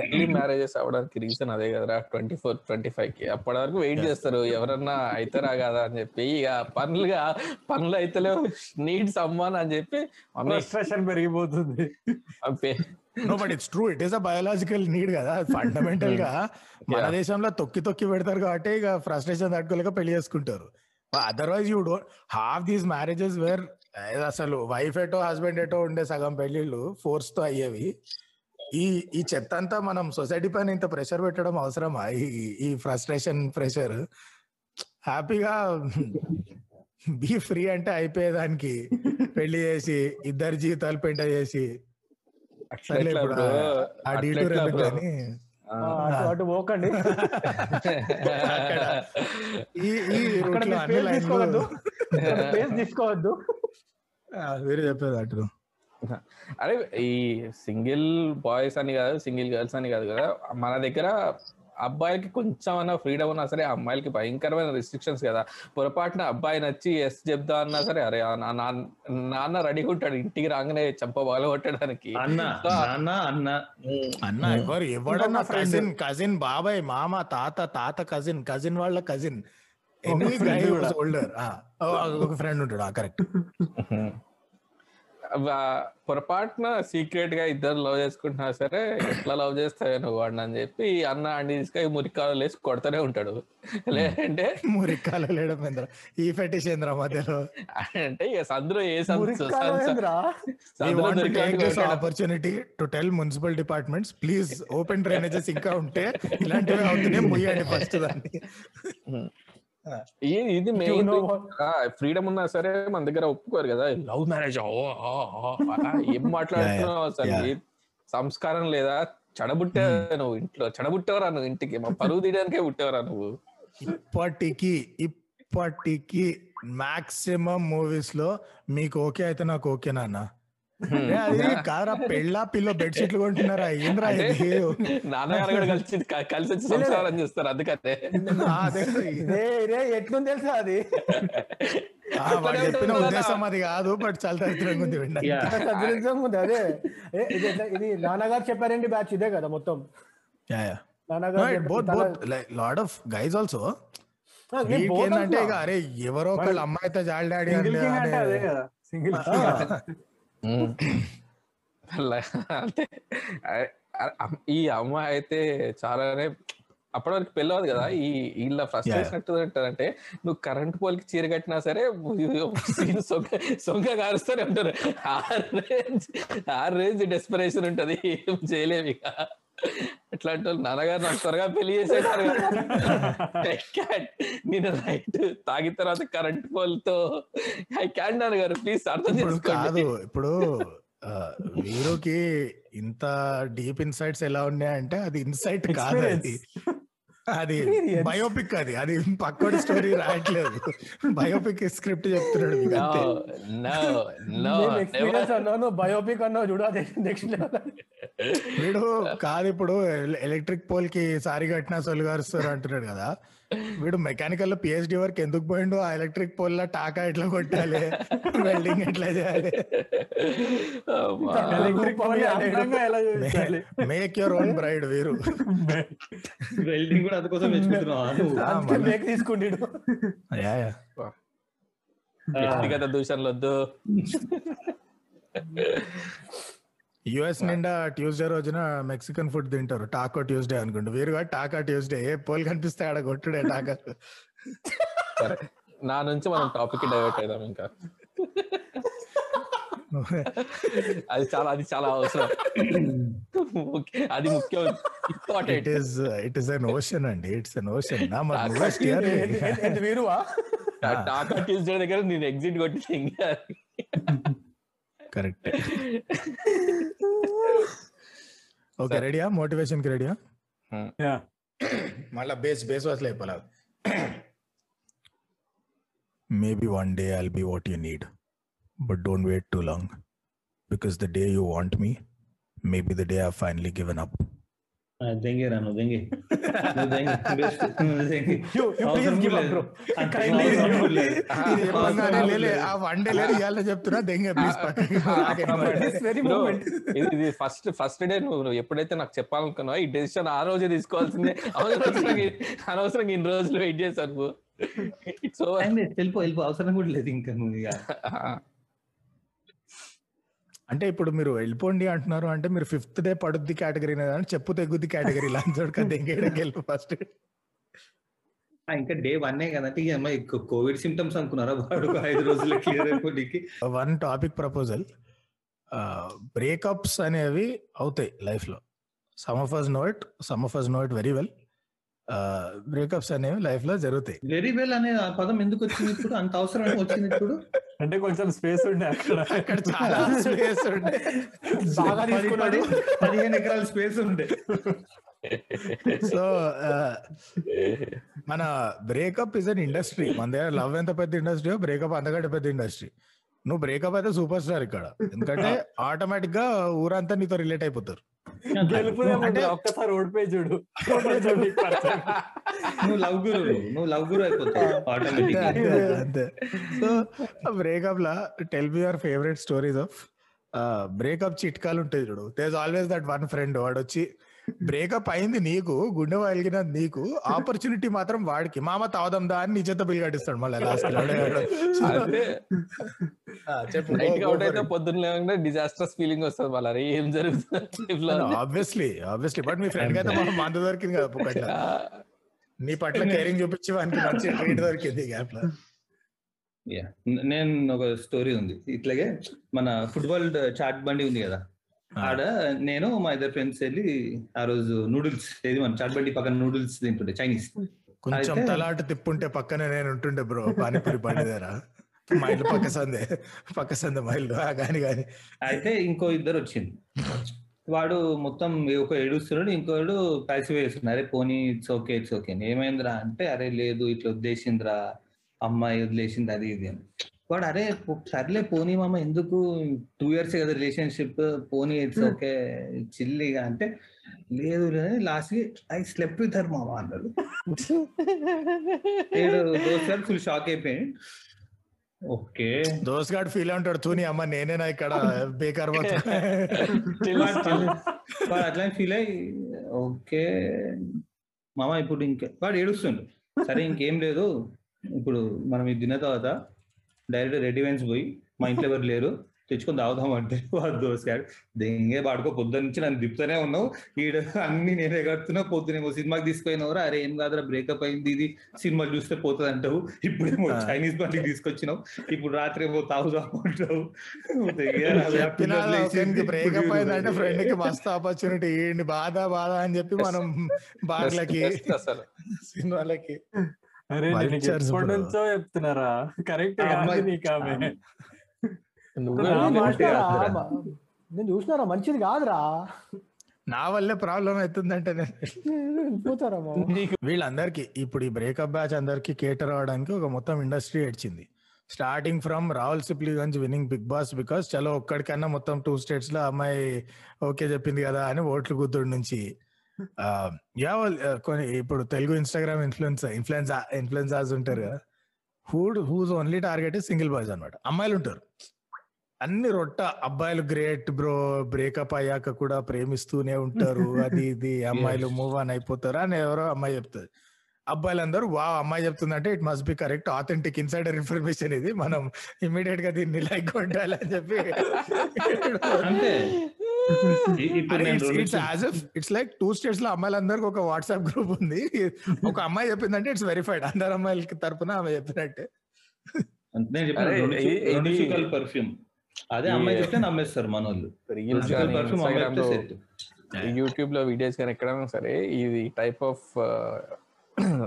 ఎర్లీ మ్యారేజెస్ అవ్వడానికి రీజన్ అదే కదరా ట్వంటీ ఫోర్ ట్వంటీ ఫైవ్కి అప్పటి వరకు వెయిట్ చేస్తారు ఎవరన్నా అయితారా కదా అని చెప్పి ఇక పనులుగా పనులు అయితలేవు నీడ్ సమ్మాన్ అని చెప్పి ఫ్రస్ట్రేషన్ పెరిగిపోతుంది. No but it's true it is a biological need కదా ఫండమెంటల్గా మన Yeah. దేశంలో తొక్కి తొక్కి పెడతారు కాబట్టి ఇక ఫ్రస్ట్రేషన్ తట్టుకోలేక పెళ్ళి చేసుకుంటారు. Otherwise you don't have these marriages where అసలు వైఫ్ ఎటో హస్బెండ్ ఎటో ఉండే సగం పెళ్ళిళ్ళు ఫోర్స్తో అయ్యేవి. ఈ ఈ చెత్త అంతా మనం సొసైటీ పైన ఇంత ప్రెషర్ పెట్టడం అవసరమా? ఈ ఈ ఫ్రస్ట్రేషన్ ప్రెషర్? హ్యాపీగా బీ ఫ్రీ అంటే అయిపోయేదానికి పెళ్ళి చేసి ఇద్దరు జీవితాలు పెంట చేసి? ఆ- డీటూర్? కానీ. అటు పోకండి. ఈ ఈ అక్కడ రూట్లో మీరు అన్ని స్పేస్ తీసుకోవద్దు. లైన్లు స్పేస్ తీసుకోవద్దు. వేరే చెప్పేది అటు. అరే ఈ సింగిల్ బాయ్స్ అని కాదు సింగిల్ గర్ల్స్ అని కాదు కదా. మన దగ్గర అబ్బాయిలకి కొంచెం అన్న ఫ్రీడమ్ ఉన్నా సరే అమ్మాయిలకి భయంకరమైన రిస్ట్రిక్షన్స్ కదా. పొరపాటున అబ్బాయి నచ్చి ఎస్ చెప్దా అన్నా సరే అరే నాన్న రెడీగా ఉంటాడు ఇంటికి రాగానే చంప బాగా కొట్టడానికి. అన్న నాన్న అన్న అన్న ఎవరు ఎవడన్నా కజిన్ కజిన్ బాబాయ్ మామ తాత తాత కజిన్ కజిన్ వాళ్ళ కజిన్ ఎనీ గై ఓల్డర్ ఒక ఫ్రెండ్ ఉంటాడు. కరెక్ట్ పొరపాటున సీక్రెట్గా ఇద్దరు లవ్ చేసుకుంటున్నా సరే ఎట్లా లవ్ చేస్తావే నువ్వు వాడిని అని చెప్పి అన్న అండి తీసుకొని మురికాలు వేసి కొడతానే ఉంటాడు. లేదంటే మురికాల లేడం ఈ ఫెటిషేంద్ర మధ్యలో? అంటే ఇక సందులో ఏ. Opportunity to tell municipal departments please open drainages ఇంకా ఉంటే ఇలాంటివి అవుతున్నాయి ముయ్యండి ఫస్ట్ దాన్ని. ఇది మెయిన్? ఫ్రీడమ్ ఉన్నా సరే మన దగ్గర ఒప్పుకోరు కదా. లవ్ మ్యారేజ్ ఏం మాట్లాడుతున్నావు అసలు? సంస్కారం లేదా? చెడబుట్టే నువ్వు ఇంట్లో చెడబుట్టేవరా నువ్వు ఇంటికి? మా పరువు తీయడానికే పుట్టేవరా నువ్వు? ఇప్పటికి ఇప్పటికి మాక్సిమం మూవీస్లో మీకు ఓకే అయితే నాకు ఓకే నాన్న. అది కారా పెళ్ళ పిల్ల బెడ్షీట్లు కొంటున్నారా? ఏంద్రా ఇది? నాన్నగారు కూడా కలిసి కలిసి వచ్చి సంసారం చేస్తారు అందుకనే. ఇది. ఎట్లుంది తెలుసా అది? చెప్పిన ఉద్దేశం అది కాదు బట్ చాలా దరిద్రంగా ఉంది అదే. ఇది నాన్నగారు చెప్పారండి బ్యాచ్? ఇదే కదా మొత్తం. Yeah, yeah. No, నాన్నగారు it చెప్ప- both తల- both like lot of guys also. ఆ, నేను both ఏంటంటే. ఇక అరే ఎవరో ఒకళ్ళు అమ్మాయితో జాలి డాడీ సింగిల్ అంటే అంటే ఈ అమ్మాయి అయితే చాలానే అప్పటి వరకు పెళ్ళవదు కదా ఈ వీళ్ళ ఫ్రస్ట్రేషన్ ఎట్టుందంటే నువ్వు కరెంట్ పోల్కి చీర కట్టినా సరే సొంగ సొంగ కారుస్తూనే ఉంటారు. ఆ రేంజ్ ఆ రేంజ్ డెస్పరేషన్ ఉంటది. ఏం చేయలేము ఇక. ఎట్లాంటి వాళ్ళు నాన్నగారు నాకు త్వరగా పెళ్ళి చేసేసారు నేను రైట్ తాగిన తర్వాత కరెంట్ పోల్తో ఐ క్యాన్ నాన్నగారు ప్లీజ్ అర్థం కాదు ఇప్పుడు వీరుకి ఇంత డీప్ ఇన్సైట్స్ ఎలా ఉన్నాయంటే అది ఇన్సైట్ కాదు అది. అది. బయోపిక్ అది. అది పక్కడి స్టోరీ రాయట్లేదు. బయోపిక్ స్క్రిప్ట్ చెప్తున్నాడు అన్నాను బయోపిక్ అన్నావు చూడు అది నెక్స్ట్ లెవెల్ వీడు కాదు ఇప్పుడు ఎలక్ట్రిక్ పోల్కి సారి కట్టినా సొలుగారుస్తారు అంటున్నాడు కదా. వీడు మెకానికల్లో పిహెచ్డి వరకు ఎందుకు పోయిండు ఆ ఎలక్ట్రిక్ పోల్లో టాకా ఎట్లా కొట్టాలి? వెల్డింగ్ ఎట్లా చేయాలి? Make your own bride Veeru. Welding కూడా అందుకోసం తీసుకుంటాడు యా, యా. వ్యక్తిగత దూషణలు వద్దు. యుఎస్ నిండా ట్యూస్డే రోజున మెక్సికన్ ఫుడ్ తింటారు. టాకో ట్యూస్డే అనుకుంటా. వీరుగా టాకా ట్యూస్డే. ఏ పోల్ కనిపిస్తే ఆడ కొట్టుడే టాకా. నా నుంచి మనం టాపిక్ డైవర్ట్ అవుదాం ఇంకా. అది చాలా అది చాలా అవసరం. అది ముఖ్యం. It important is it is an ocean అండి. ఇట్స్ అన్ ఓషన్ నా చేయి. ఏంది- ఏంది వీరువా? టాకా ట్యూస్డే దగ్గర నేను ఎగ్జిట్ కొట్టి ఇంకా కరెక్ట్ ఓకే రెడీయా మోటివేషన్కి రెడీయా Yeah. మళ్ళా బేస్ బేస్ అసలు అయిపోలే maybe one day I'll be what you need but don't wait too long because the day you want me maybe the day I finally given up దెంగే రాను దెంగే చెప్తున్నా దెంగ. ఇది ఫస్ట్ ఫస్ట్ డే నువ్వు ఎప్పుడైతే నాకు చెప్పాలనుకున్నావు ఈ డెసిషన్ ఆ రోజే తీసుకోవాల్సిందే అనవసరంగా ఇన్ని రోజులు వెయిట్ చేశాను ఇట్స్ ఓవర్ వెళ్ళిపో వెళ్ళిపో అవసరం కూడా లేదు ఇంకా నువ్వు ఇక అంటే ఇప్పుడు మీరు వెళ్ళిపోండి అంటున్నారు అంటే మీరు ఫిఫ్త్ డే పడుద్ది కేటగిరీ అని చెప్పు తెగుద్ది కేటగిరీ దెంగేయడానికి వెళ్ళి ఫస్ట్ ఇంకా డే వన్ కదంటే కోవిడ్ సిమ్టమ్స్ అనుకున్నారా? వాడు ఐదు రోజులు క్లియర్ అయిపోయి వన్ టాపిక్ ప్రపోజల్ బ్రేకప్స్ అనేవి అవుతాయి లైఫ్లో. Some of us know it some of us know it very well breakups అనేవి లైఫ్లో జరుగుతాయి. వెరీ వెల్ అనే ఆ పదం ఎందుకు వచ్చింది ఇప్పుడు? అంత అవసరం వచ్చింది ఇప్పుడు? అంటే కొంచెం స్పేస్ ఉండే అక్కడ. అక్కడ చాలా స్పేస్ ఉండే. బాగా తీసుకున్నాడు పది- పదిహేను ఎకరాల స్పేస్ ఉండే. సో మన బ్రేకప్ ఇస్ అన్ ఇండస్ట్రీ మన దగ్గర లవ్ ఎంత పెద్ద ఇండస్ట్రీ బ్రేకప్ అంతకంటే పెద్ద ఇండస్ట్రీ నువ్వు బ్రేకప్ అయితే సూపర్ స్టార్ ఇక్కడ. ఎందుకంటే ఆటోమేటిక్గా ఊరంతా నీతో రిలేట్ అయిపోతారు. ఒక్కసారి ఓడిపోయి చూడు. నువ్వు లవ్ గురు నువ్వు లవ్ గురు అయిపోతావు ఆటోమేటిక్ అంతే అంతే so breakup law tell me your favourite stories of breakup చిట్కాలు ఉంటాయి చూడు. There's always that one friend వాడు వచ్చి బ్రేకప్ అయింది నీకు గుండె వలిగినది నీకు ఆపర్చునిటీ మాత్రం వాడికి. మామ తావదాం దా అని నీ చేత బిల్ కట్టిస్తాడు మళ్ళీ లాస్ట్ పొద్దున్న లేకుండా డిజాస్టర్స్ ఫీలింగ్ వస్తుంది అరే ఏం జరుగుతుంది? ఆబ్వియస్లీ ఆబ్వియస్లీ బట్ మీ ఫ్రెండ్ అయితే మాత్రం మందు దొరికింది కదా నీ పట్ల కేరింగ్ చూపించి వానికి మంచి ట్రీట్ దొరికింది గ్యాప్లో. యా నేను ఒక స్టోరీ ఉంది. ఇట్లాగే మన ఫుట్బాల్ చాట్ బండి ఉంది కదా. ఆడ నేను మా ఇద్దరు ఫ్రెండ్స్ వెళ్ళి ఆ రోజు నూడిల్స్ ఏది మన చాట్ బండి పక్కన నూడిల్స్ తింటుండే చైనీస్ కొంచెం తలాట తిప్పుంటే పక్కనే నేను ఉంటుండే బ్రో పానీపూరి బండి దగ్గర. మా ఇల్లు పక్క సందే పక్క సందే మా ఇల్లు. గాని గాని. అయితే ఇంకో ఇద్దరు వచ్చింది వాడు మొత్తం ఒక ఏడుస్తున్నాడు ఇంకోడు ప్యాసివ్ వేస్తున్నాడు అరే పోనీ ఇట్స్ ఓకే ఇట్స్ ఓకే ఏమైందిరా అంటే అరే లేదు ఇట్లా వదిలేసిందిరా అమ్మాయి వదిలేసింది అది ఇది అని. వాడు అరే సర్లే పోనీ మామ ఎందుకు టూ ఇయర్స్ కదా రిలేషన్షిప్ పోనీ ఇట్స్ ఓకే చిల్లిగా అంటే లేదు లాస్ట్కి ఐ స్లెప్ విత్ హర్ మామ అన్నాడు. ఏడు దోస్తారు ఫుల్ షాక్ అయిపోయాడు. ఓకే. దోస్ గాడు ఫీల్ ఉంటాడు తూని అమ్మ నేనేనా ఇక్కడ బేకార్ వాడు అట్లా ఫీల్ అయ్యి ఓకే మామ ఇప్పుడు ఇంకా వాడు ఏడుస్తుండు. సరే ఇంకేం లేదు ఇప్పుడు మనం ఇది తిన్న తర్వాత డైరెక్ట్ రెడీ వైన్స్ పోయి మా ఇంట్లో ఎవరు లేరు తెచ్చుకొని తాగుదాం అంటే వాడు దోసగాడు దెంగే వాడుకో పొద్దున్న నుంచి నన్ను దిప్పుతూనే ఉన్నావు. ఈడ అన్ని నేనే కడుతున్నా పొద్దునేమో సినిమాకి తీసుకుపోయినవరా. అరే ఏం కాదురా బ్రేకప్ అయింది ఇది. సినిమా చూస్తే పోతుంది అంటావు ఇప్పుడేమో ఆ. చైనీస్ బండికి తీసుకొచ్చినావు. ఇప్పుడు రాత్రి ఏమో తాగుదాం అంటావు. బ్రేకప్ అయిందంటే ఫ్రెండ్కి మస్తు ఆపర్చునిటీ బాధ బాధ అని చెప్పి మనం బార్లకి అసలు. సినిమాలకి నుంచో చెప్తున్నారా? కరెక్ట్ నేను చూసినారా? మంచిది కాదురా. నా వల్లే ప్రాబ్లం అవుతుందంటే నేను. వీళ్ళందరికీ ఇప్పుడు ఈ బ్రేకప్ బ్యాచ్ అందరికి కేటర్ అవడానికి ఒక మొత్తం ఇండస్ట్రీ ఏడ్చింది. Starting from Rahul Sipligunj winning Bigg Boss because చలో ఒక్కడికన్నా మొత్తం టూ స్టేట్స్లో అమ్మాయి ఓకే చెప్పింది కదా అని ఓట్లు గుద్దుడు నుంచి. యా వాళ్ళు, కొన్ని ఇప్పుడు Telugu Instagram influence influence influencers ఉంటారు కదా. Who'd whose only target single boys అన్నమాట. అమ్మాయిలు ఉంటారు. అన్ని రొట్ట అబ్బాయిలు గ్రేట్ బ్రో బ్రేకప్ అయ్యాక కూడా ప్రేమిస్తూనే ఉంటారు. అది ఇది అమ్మాయిలు మూవ్ ఆన్ అయిపోతారు అని ఎవరో అమ్మాయి చెప్తుంది అబ్బాయిలందరూ వా అమ్మాయి చెప్తుందంటే it must be correct authentic insider information ఇది. మనం ఇమీడియట్గా దీన్ని లైక్ కొట్టాలి అని చెప్పి it's as if it's like two స్టేట్స్లో అమ్మాయిలందరికి ఒక వాట్సాప్ గ్రూప్ ఉంది. ఒక అమ్మాయి చెప్పిందంటే ఇట్స్ వెరిఫైడ్ అందరు అమ్మాయిలకి తరపున ఆమె చెప్పినట్టే. పర్ఫ్యూమ్ అదే అమ్మాయి చెప్తే నమ్మేస్తారు మన వాళ్ళు Reels రెండు చుక్కల కానీ, పర్ఫ్యూమ్ అమ్మాయి Instagram చెప్తే లో సెట్ యూట్యూబ్లో వీడియోస్ కానీ ఎక్కడైనా సరే ఇది టైప్ ఆఫ్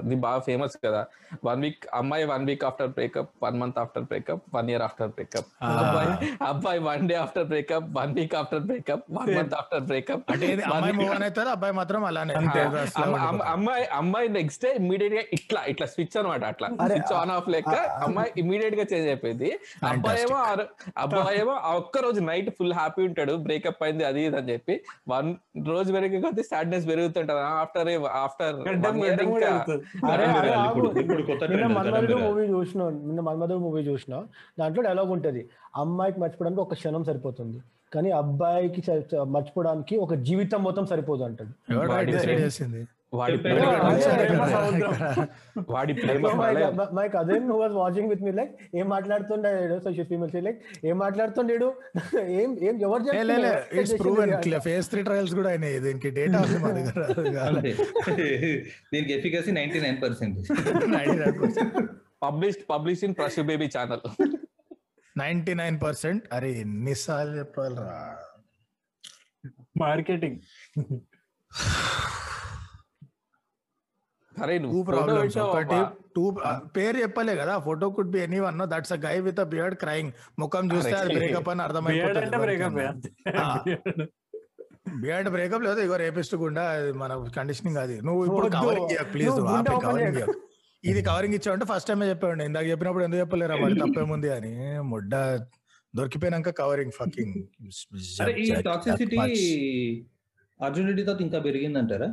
ఇది బాగా ఫేమస్ కదా. వన్ వీక్ అమ్మాయి one week after breakup one month after breakup one year after breakup. అబ్బాయి అబ్బాయి one day after breakup one week after breakup one month after breakup అబ్బాయి మాత్రం అలానే. అమ్మాయి అమ్మాయి నెక్స్ట్ డే ఇమీడియట్గా ఇట్లా ఇట్లా స్విచ్ అనమాట అట్లా. స్విచ్ ఆన్ ఆఫ్ లెక్క అమ్మాయి ఇమీడియట్గా చేంజ్ అయిపోయింది. అబ్బాయి ఏమో అబ్బాయి ఏమో ఆ ఒక్క రోజు నైట్ ఫుల్ హ్యాపీ ఉంటాడు బ్రేకప్ అయింది అది ఇది అని చెప్పి. వన్ రోజు పెరిగే కొద్ది sadness పెరుగుతుంటది. After after Manmadhudu. Movie చూసిన నిన్న మన్మధుడు మూవీ చూసిన దాంట్లో డైలాగ్ ఉంటది. అమ్మాయికి మర్చిపోవడానికి ఒక క్షణం సరిపోతుంది. కానీ అబ్బాయికి మర్చిపోవడానికి ఒక జీవితం మొత్తం సరిపోదు అంటాడు వాడి వాడి cousin who was watching with me like ఏం మాట్లాడుతుండే సో షీ ఫీమేల్ లైక్ ఏం మాట్లాడుతుండేడు? ఏం ఏం ఎవరు లే, లే, లే, చెప్తున్నారు? It's proven phase three trials కూడా అయినాయి. దీనికి డేటా ఉంది మా దగ్గర. దీనికి efficacy ninety nine percent published publish in ప్రశు baby channel ninety nine percent అరే ఎన్నిసార్లు చెప్పాలరా? మార్కెటింగ్ అరే నువ్వు ఒకటి. టూ పేరు చెప్పలే కదా photo could be anyone that's a guy with a beard crying ముఖం చూస్తే అది. బ్రేకప్ అని అర్థమైపోతుంది బియర్డ్ బ్రేకప్ లేదు ఇగో రేపిస్ట్ గుండా మన కండిషనింగ్ అది. నువ్వు ఇప్పుడు. Covering please covering. ఇది కవరింగ్ ఇచ్చావంటే ఫస్ట్ టైం చెప్పాడు ఇందాక చెప్పినప్పుడు ఎందుకు చెప్పలేరా మరి? తప్పేముంది అని. ముడ్డ దొరికిపోయినాక కవరింగ్ ఫకింగ్ అరే ఈ టాక్సిసిటీ అర్జున్ రెడ్డి తర్వాత ఇంకా పెరిగిందంటారా?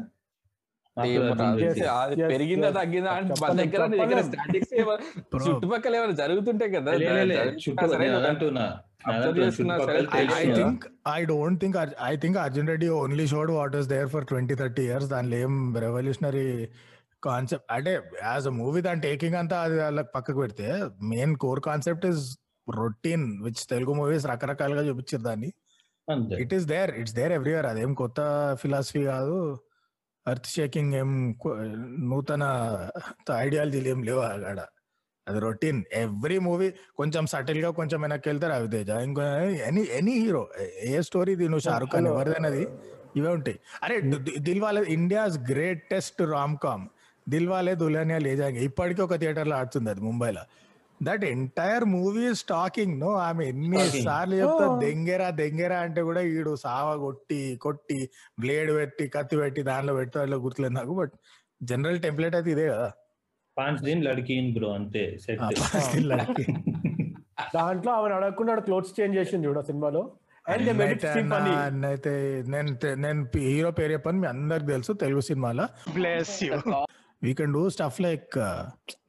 పెరిగిందా. తగ్గిందా అంటే మన చెప్పలేం, దగ్గర. స్టాటిక్స్ చుట్టుపక్కల ఏమైనా జరుగుతుంటాయి కదా లే, లే, లే, జరుగుతున్నా చుట్టూ సరే నేను కదా. అదంటున్నా. నేను Observe అదంటున్నా, చేస్తున్నా సరే. చుట్టుపక్కల I తెలిసిన- think I don't think Ar- I think Arjun Reddy only showed what was there for 20 30 years. దానిలో ఏం రెవల్యూషనరీ కాన్సెప్ట్ అంటే యాజ్ అ మూవీ దాని టేకింగ్ అంతా అది వాళ్ళకి పక్కకు పెడితే main core concept is routine which Telugu movies రకరకాలుగా చూపించారు దాన్ని. అంతే. It is there it's there everywhere అదేం కొత్త ఫిలాసఫీ కాదు. అర్త్ షేకింగ్ ఏం నూతన ఐడియాలజీలు ఏం లేవు అక్కడ అది రొటీన్. ఎవ్రీ మూవీ కొంచెం సటిల్గా కొంచెం వెనక్కి వెళ్తారు రవితేజ. ఇంకో ఎనీ ఎనీ హీరో. ఏ స్టోరీ నువ్వు షారుఖ్ ఖాన్ ఎవరిదైనది? ఇవే ఉంటాయి. అరే Dilwale India's greatest rom com. Dilwale Dulhania Le Jayenge ఇప్పటికీ ఒక థియేటర్లో ఆడుతుంది అది ముంబైలో. That entire movie talking no ఆమె ఎన్ని Talking. సార్లు చెప్తా దెంగెరా దెంగెరా అంటే కూడా ఈడు సావ కొట్టి కొట్టి బ్లేడ్ పెట్టి కత్తి పెట్టి దానిలో పెట్టి అట్లా గుర్తులేదు నాకు బట్ జనరల్ టెంప్లెట్ అయితే ఇదే కదా. పాంచ్ దిన్ లడ్కీన్ బ్రో అంతే సెట్ లడ్కి. దాంట్లో ఆమె అడగకుండా క్లోత్స్ చేంజ్ చేసింది చూడ సినిమాలో. అన్నైతే నేను నేను హీరో పేరు చెప్పని మీ అందరికి తెలుసు తెలుగు సినిమాలో. We can do stuff like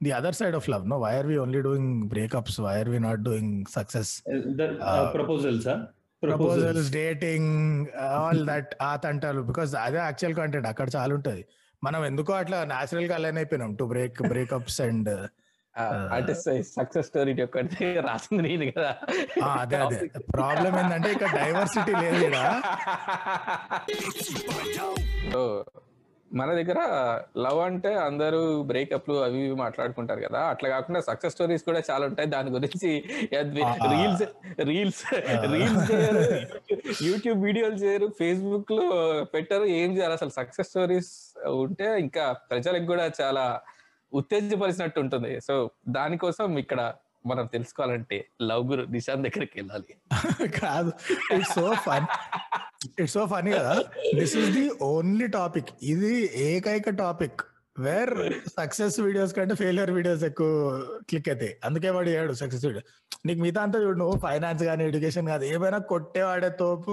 the other side of love no why are we only doing breakups why are we not doing success proposals proposals dating all that ఆ తంటాలు బికాస్ అదే యాక్చువల్ కంటెంట్ అక్కడ చాలా ఉంటది. మనం ఎందుకో అట్లా నాచురల్గా అలైన్ అయిపోయినాం. టు బ్రేక్ బ్రేకప్స్ అండ్ అంటే సక్సెస్ స్టోరీ ఒక్కటి రాసింది నేను కదా. అదే అదే. ప్రాబ్లం ఏంటంటే ఇక్కడ డైవర్సిటీ లేదు ఇక్కడ మన దగ్గర లవ్ అంటే అందరూ బ్రేకప్లు అవి ఇవి మాట్లాడుకుంటారు కదా. అట్లా కాకుండా సక్సెస్ స్టోరీస్ కూడా చాలా ఉంటాయి. దాని గురించి రీల్స్ రీల్స్ రీల్స్ చేయరు. యూట్యూబ్ వీడియోలు చేయరు. ఫేస్బుక్లో పెట్టరు. ఏం చేయాలి? అసలు సక్సెస్ స్టోరీస్ ఉంటే ఇంకా ప్రజలకు కూడా చాలా ఉత్తేజపరిచినట్టు ఉంటుంది. సో దానికోసం ఇక్కడ మనం తెలుసుకోవాలంటే లవ్ గురు నిశాంత్ దగ్గరికి వెళ్ళాలి. కాదు. So fun it's so funny కదా. This is the only topic ఇది ఏకైక టాపిక్ వేర్ సక్సెస్ వీడియోస్ కంటే ఫెయిలియర్ వీడియోస్ ఎక్కువ క్లిక్ అవుతాయి. అందుకే వాడు ఏడు సక్సెస్ వీడియో నీకు మిగతా అంతా చూడు నువ్వు ఫైనాన్స్ కానీ ఎడ్యుకేషన్ కాదు ఏమైనా కొట్టేవాడే తోపు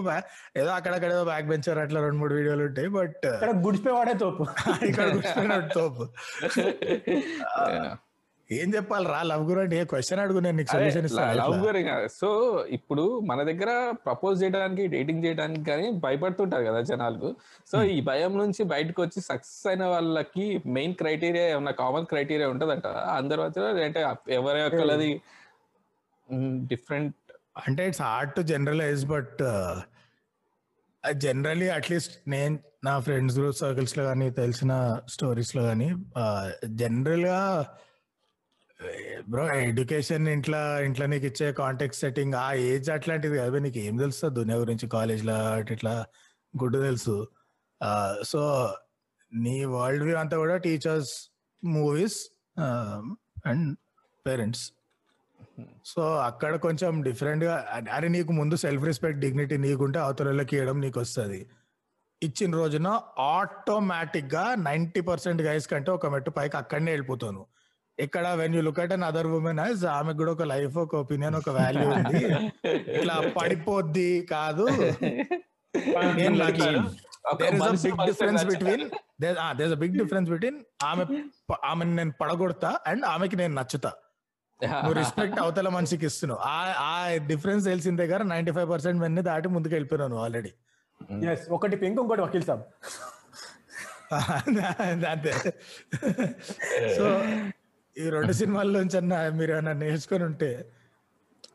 ఏదో అక్కడక్కడ ఏదో బ్యాక్ బెంచర్ అట్లా రెండు మూడు వీడియోలు ఉంటాయి బట్ ఇక్కడ గుడిపే వాడే తోపు. ఇక్కడ కూర్చున్నాడు తోపు. ఏం చెప్పాలి? రా లవ్ గురు అంటే ఏ క్వశ్చన్ అడుగు నేను నీకు సొల్యూషన్ లవ్ గురించి సో ఇప్పుడు మన దగ్గర ప్రపోజ్ చేయడానికి డేటింగ్ చేయడానికి కానీ భయపడుతుంటారు కదా జనాలు సో ఈ భయం నుంచి బయటకు వచ్చి సక్సెస్ అయిన వాళ్ళకి మెయిన్ క్రైటీరియా ఏమన్నా కామన్ క్రైటీరియా ఉంటదంట? అందరి అంటే ఎవరి ఒక్కలది డిఫరెంట్ అంటే it's hard to generalise but generally at least నేను నా ఫ్రెండ్స్ గ్రూప్ సర్కిల్స్లో కానీ తెలిసిన స్టోరీస్లో కానీ జనరల్గా బ్రో ఎడ్యుకేషన్ ఇంట్లో ఇంట్లో నీకు ఇచ్చే కాంటాక్ట్ సెట్టింగ్ ఆ ఏజ్ అట్లాంటిది కదా. నీకు ఏం తెలుస్తుంది దునియా గురించి కాలేజ్లో ఇట్లా గుడ్ తెలుసు. సో నీ వరల్డ్ వ్యూ అంతా కూడా teachers movies and parents so అక్కడ కొంచెం డిఫరెంట్గా అరే నీకు ముందు సెల్ఫ్ రెస్పెక్ట్ డిగ్నిటీ నీకుంటే అవతలకి ఇవ్వడం నీకు వస్తుంది. ఇచ్చిన రోజున ఆటోమేటిక్గా నైంటీ నైన్టీ పర్సెంట్ గైస్ కంటే ఒక మెట్టు పైకి అక్కడనే వెళ్ళిపోతాను ఇక్కడ when you look at another women eyes ఆమెకు కూడా ఒక లైఫ్ ఒక ఒపీనియన్ ఒక వాల్యూ ఉంది. ఇట్లా పడిపోద్ది కాదు. నేను there, ah, there's a big difference between ఆమె ఆమెను నేను పడగొడతా అండ్ ఆమెకి నేను నచ్చుతా. నువ్వు రెస్పెక్ట్ అవతల మనిషికి ఇస్తున్నావు. ఆ ఆ డిఫరెన్స్ తెలిసిన దగ్గర నైన్టీ ఫైవ్ పర్సెంట్ మెన్ని దాటి ముందుకు వెళ్ళిపోయినాను ఆల్రెడీ ఎస్ ఒకటి పింక్ ఇంకోటి వకీల్ సాబ్. అంతే సో ఈ రెండు సినిమాల్లోంచి అన్న మీరు ఏమైనా నేర్చుకొని ఉంటే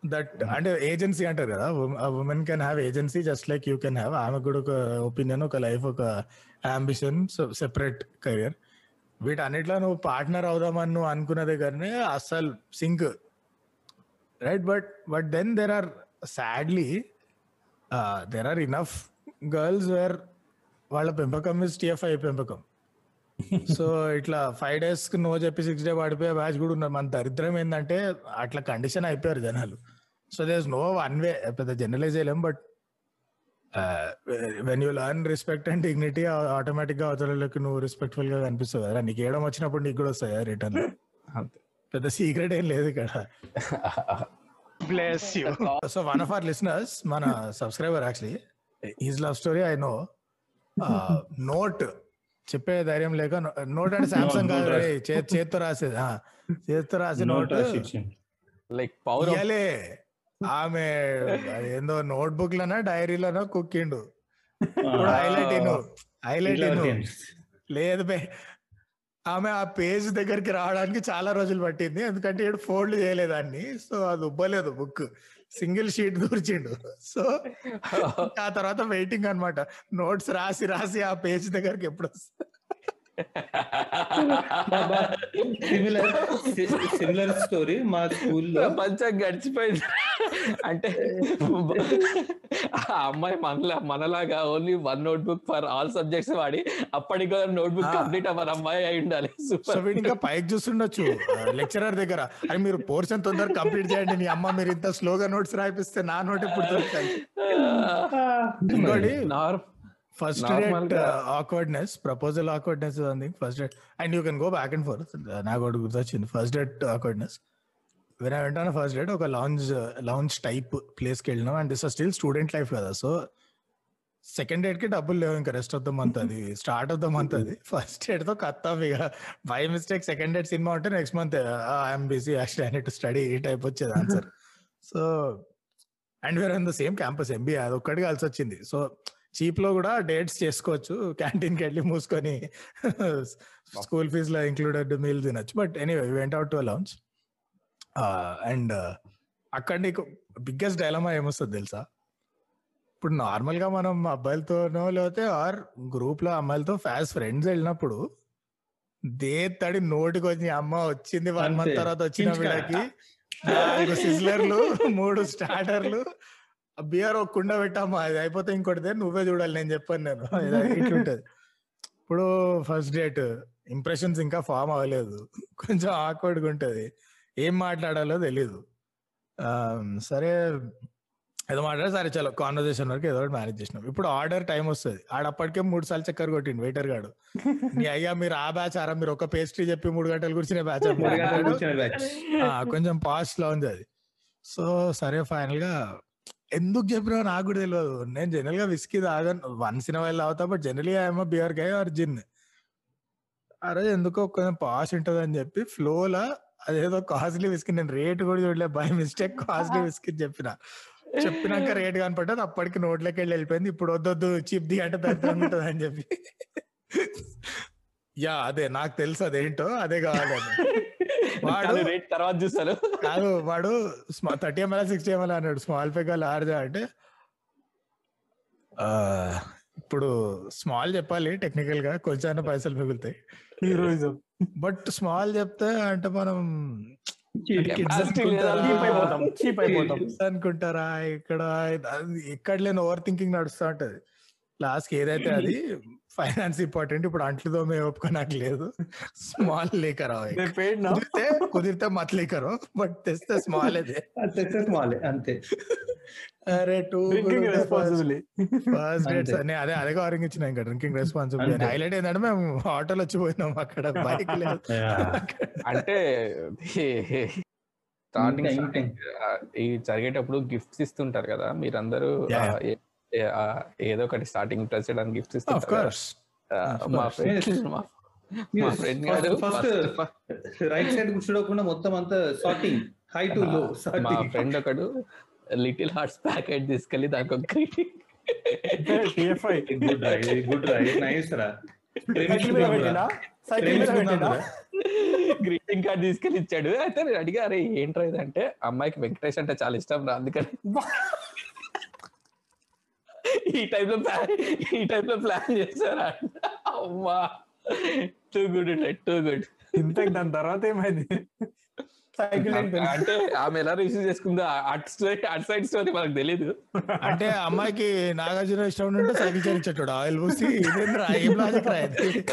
దట్ అంటే ఏజెన్సీ అంటారు కదా women can have agency just like you can have ఆమె కూడా ఒక ఒపీనియన్ ఒక లైఫ్ ఒక అంబిషన్ సెపరేట్ కెరియర్ వీటన్నిట్లో నువ్వు పార్ట్నర్ అవుదామని నువ్వు అనుకున్న దగ్గరనే అస్సలు sync right but but then there are sadly there are enough girls where వాళ్ళ పెంపకం ఇస్ టిఎఫ్ఐ పెంపకం. సో ఇట్లా ఫైవ్ డేస్కి నో చెప్పి సిక్స్ డే పడిపోయే బ్యాచ్ కూడా ఉన్నారు మన దరిద్రం ఏంటంటే అట్లా కండిషన్ అయిపోయారు జనాలు. So there's no one way పెద్ద జనరలైజ్ చేయలేం but when you learn respect and dignity ఆటోమేటిక్గా అవతలకి నువ్వు రెస్పెక్ట్ఫుల్గా కనిపిస్తావు కదా. నీకు ఏడం వచ్చినప్పుడు నీకు కూడా వస్తాయి రిటర్న్ పెద్ద సీక్రెట్ ఏం లేదు ఇక్కడ. Bless you so one of our listeners మన subscriber actually he's love story I know note చెప్పే ధైర్యం లేక నోట్ అంటే సామ్సంగ్ కాదు చేత్తో రాసేది. చేత్తో రాసి నోట్ లైక్ పవర్ ఆమె అది ఏందో నోట్ బుక్ లోనో డైరీలోనో కుక్కిండు. హైలైట్ ఇను. హైలైట్ ఇను. లేదు బే. ఆమె ఆ పేజ్ దగ్గరికి రావడానికి చాలా రోజులు పట్టింది. ఎందుకంటే ఇక్కడ ఫోల్డ్ చేయలేదాన్ని సో అది ఉబ్బలేదు బుక్. సింగిల్ షీట్ దూర్చిండు. సో ఆ తర్వాత వెయిటింగ్ అన్నమాట. నోట్స్ రాసి రాసి ఆ పేజ్ దగ్గరికి ఎప్పుడు వస్తుంది సిమిలర్ సిమిలర్ స్టోరీ మా స్కూల్లో. ప్రపంచం గడిచిపోయింది. అంటే ఆ అమ్మాయి మనలా మనలాగా only one notebook for all subjects వాడి అప్పటికి నోట్ బుక్. కంప్లీట్ అవ్వని అమ్మాయి అయి ఉండాలి. సో సూపర్ ఇంకా పైకి చూస్తుండొచ్చు. లెక్చరర్ దగ్గర. అని మీరు పోర్షన్ తొందర కంప్లీట్ చేయండి. నీ అమ్మ మీరు ఇంత స్లోగా నోట్స్ రాయిపిస్తే నా నోట్ ఎప్పుడు దొరుకుతాయి? ఇంకోటి first date awkwardness proposal awkwardness something first date and you can go back and forth నాకు ఒకటి గుర్తొచ్చింది. First date awkwardness when I went first date ఒక లాంచ్ లాంచ్ టైప్ ప్లేస్కి వెళ్ళినాం. And this still student life కదా. సో సెకండ్ డేట్కి డబ్బులు లేవు ఇంకా. రెస్ట్ ఆఫ్ ద మంత్ అది. స్టార్ట్ ఆఫ్ ద మంత్ అది. ఫస్ట్ డేట్తో కత్తాం ఇక. By mistake second date cinema ఉంటే next month I'm busy actually I NEET study ఈ టైప్ వచ్చేది answer so and we're in the same campus MBA అది ఒక్కటి కలిసి వచ్చింది. సో చీప్లో కూడా డేట్స్ చేసుకోవచ్చు క్యాంటీన్కి వెళ్ళి మూసుకొని స్కూల్ ఫీజ్లో ఇంక్లూడెడ్ మీల్ తినొచ్చు but anyway went out to lunch and అక్కడ నీకు బిగ్గెస్ట్ డైలమా ఏమొస్తుంది తెలుసా ఇప్పుడు నార్మల్గా మనం అబ్బాయిలతోనో లేకపోతే ఆర్ గ్రూప్లో అమ్మాయిలతో ఫాస్ట్ ఫ్రెండ్స్ వెళ్ళినప్పుడు దే తడి నోటికి వచ్చి అమ్మ వచ్చింది వన్ మంత్. తర్వాత వచ్చిన. వీళ్ళకి నాలుగు సిజ్లర్లు మూడు స్టార్టర్లు బియర్ ఒక కుండ పెట్టామా అది అయిపోతే ఇంకోటిదే నువ్వే చూడాలి నేను చెప్పాను నేను. ఇట్లుంటది. ఇప్పుడు ఫస్ట్ డేట్ ఇంప్రెషన్స్ ఇంకా ఫామ్ అవ్వలేదు. కొంచెం ఆక్వర్డ్గా ఉంటది. ఏం మాట్లాడాలో తెలీదు. సరే ఏదో మాట్లాడే సరే చలో కాన్వర్సేషన్ వరకు ఏదో మేనేజ్ చేసినాం. ఇప్పుడు ఆర్డర్ టైం వస్తుంది. ఆడప్పటికే మూడు సార్లు చక్కర కొట్టిండు వెయిటర్ గాడు. నీ అయ్యా మీరు ఆ బ్యాచ్ ఆరా? మీరు ఒక పేస్ట్రీ చెప్పి మూడు గంటలు కూర్చునే బ్యాచ్ మూడు గంటలు కూర్చునే బ్యాచ్ కొంచెం పాస్ట్లో ఉంది అది. సో సరే ఫైనల్గా ఎందుకు చెప్పినా నాకు కూడా తెలియదు నేను జనరల్గా విస్కీ తాగను. వన్స్ ఇన్ వైల్ తాగుతా but generally I'm beer guy or gin ఆ రోజు ఎందుకో కొంచెం పాష్ ఉంటది అని చెప్పి ఫ్లో లా అదేదో కాస్ట్లీ విస్కీ నేను రేట్ కూడా చూడలే. బై మిస్టేక్ కాస్ట్లీ విస్కీ చెప్పిన. చెప్పినాక రేట్ కనపడ్డది అప్పటికి నోట్లోకి వెళ్ళి వెళ్ళిపోయింది. ఇప్పుడు వద్దొద్దు చిప్ ది అంటే ఉంటది అని చెప్పి. యా అదే నాకు తెలుసు అదేంటో అదే కావాలని వాడు రేట్ తర్వాత చూస్తాను. కాదు వాడు థర్టీ ఎంఎల్ సిక్స్టీ ఎంఎల్ అన్నాడు. స్మాల్ పెగ్ లార్జా అంటే ఆ, ఇప్పుడు స్మాల్ చెప్పాలి టెక్నికల్గా కొంచెం పైసలు మిగులుతాయి. హీరోయిజం. బట్ స్మాల్ చెప్తే అంటే మనం అనుకుంటారా? ఇక్కడ అది ఎక్కడ లేని ఓవర్ థింకింగ్ నడుస్తూ ఉంటది. లాస్ట్ ఏదైతే అది ఫైనాన్స్ ఇంపార్టెంట్. ఇప్పుడు అంట్లు తోమే ఒప్పుకో నాకు లేదు. స్మాల్ లేకర్ కుదిరితే కుదిరితే మత్ లేకరు బట్ తెస్తే స్మాల్ అదే. మాలే అంతే. అరే టూ రెస్పాన్సిబిలిటీ ఫస్ట్. డేట్స్. అని అదే అదే ఆరింగించిన ఇంకా డ్రింకింగ్ రెస్పాన్సిబిలిటీ. హైలైట్ ఏంటంటే మేము ఆటోలో వచ్చి పోయినాం అక్కడ. బైక్ లేదు. అంటే స్టార్టింగ్. ఈ జరిగేటప్పుడు గిఫ్ట్స్ ఇస్తుంటారు కదా మీరందరూ ఏదో ఒకటి స్టార్టింగ్ ప్రెస్ చేయడానికి గిఫ్ట్స్ of మా course. ఫ్రెండ్. మా first- రైట్ సైడ్ కూర్చోకుండా మొత్తం అంతా సార్టింగ్ హై టు లో మా ఫ్రెండ్ ఒకడు లిటిల్ హార్ట్స్ ప్యాకెట్ తీసుకెళ్ళి దానికి ఒక గ్రీటింగ్ గుడ్ గుడ్ నైస్ రా కార్డ్ తీసుకెళ్ళి ఇచ్చాడు. అయితే నేను అడిగా అరే ఏంట్రా ఇది? అంటే అమ్మాయికి వెంకటేష్ అంటే చాలా ఇష్టం రా అందుకని. ఈ టైప్లో ప్లాన్ ఈ టైప్లో ప్లాన్ చేశారా? అమ్మా! టూ గుడ్ టూ గుడ్ ఇంతకు దాని తర్వాత ఏమైంది? సైకిల్ అంటే ఆమె ఎలా రిసీవ్ చేసుకుందో అటు సైడ్ స్టోరీ మనకు తెలీదు. అంటే అమ్మాయికి నాగార్జున ఇష్టం ఉంటే సైకిల్ చేయించాడు ఆయిల్ పూసి?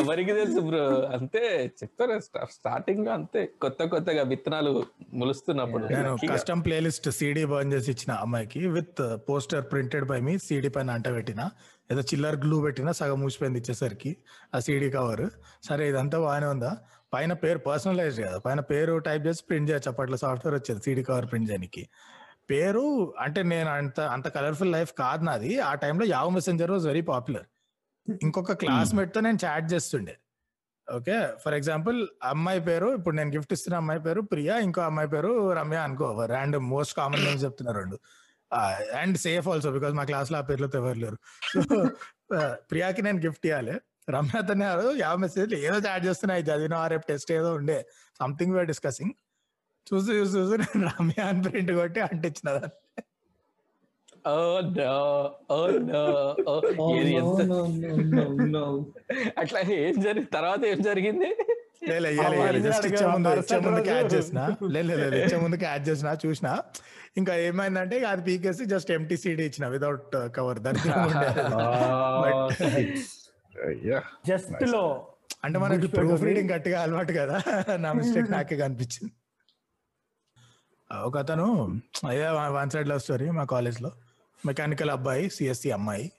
ఎవరికి తెలుసు బ్రో? అంతే చెప్తారు. స్టార్టింగ్లో అంతే. కొత్త కొత్తగా విత్తనాలు ములుస్తున్నప్పుడు. నేను. కస్టమ్ ప్లేలిస్ట్ సీడీ బర్న్ చేసి ఇచ్చిన అమ్మాయికి with poster printed by me CD పైన అంట పెట్టిన ఏదో చిల్లర్ గ్లూ పెట్టిన సగం మూసిపోయింది ఇచ్చేసరికి ఆ సీడీ కవర్. సరే ఇదంతా బాగానే ఉందా? పైన పేరు పర్సనలైజ్ కదా. పైన పేరు టైప్ చేసి ప్రింట్ చేయొచ్చు అప్పట్లో సాఫ్ట్వేర్ వచ్చేది. సీడీ కవర్ ప్రింట్ చేయడానికి. పేరు అంటే నేను అంత అంత కలర్ఫుల్ లైఫ్ కాదు నాది. ఆ టైంలో Yahoo messenger was very popular ఇంకొక క్లాస్మేట్తో నేను చాట్ చేస్తుండే. ఓకే ఫర్ ఎగ్జాంపుల్ అమ్మాయి పేరు ఇప్పుడు నేను గిఫ్ట్ ఇస్తున్న అమ్మాయి పేరు ప్రియా ఇంకో అమ్మాయి పేరు రమ్య అనుకో. ర్యాండమ్ మోస్ట్ కామన్ నేమ్స్ చెప్తున్నారు రెండు. అండ్ సేఫ్ ఆల్సో బికాస్ మా క్లాస్లో ఆ పేర్లతో ఎవరు లేరు. సో ప్రియాకి నేను గిఫ్ట్ ఇవ్వాలి రమ్య అతనే యావ మెసేజ్ ఏదో చాట్ చేస్తున్నా ఇది చదివిన రేపు టెస్ట్ ఏదో ఉండే. సంథింగ్ వీఆర్ డిస్కసింగ్ చూసి చూసి చూసి నేను రమ్య అని ప్రింట్ కొట్టి అంటించిన. Oh oh oh, అట్లా ఏం జరిగింది తర్వాత ఏం జరిగింది. చేసిన. లే, లే, లే, ఇచ్చే ముందు క్యాచ్ చేసిన చూసిన. ఇంకా ఏమైందంటే అది పీకేసి జస్ట్ ఎంటీ సీడీ ఇచ్చిన వితౌట్ కవర్ దానికి జస్ట్లో అంటే మనకి ప్రూఫ్. రీడింగ్ గట్టిగా అలవాటు కదా నా మిస్టేక్ నాకే కనిపించింది. ఒక అతను అదే వన్ సైడ్ లవ్ స్టోరీ మా కాలేజ్లో. మెకానికల్ అబ్బాయి సిఎస్సి అమ్మాయి.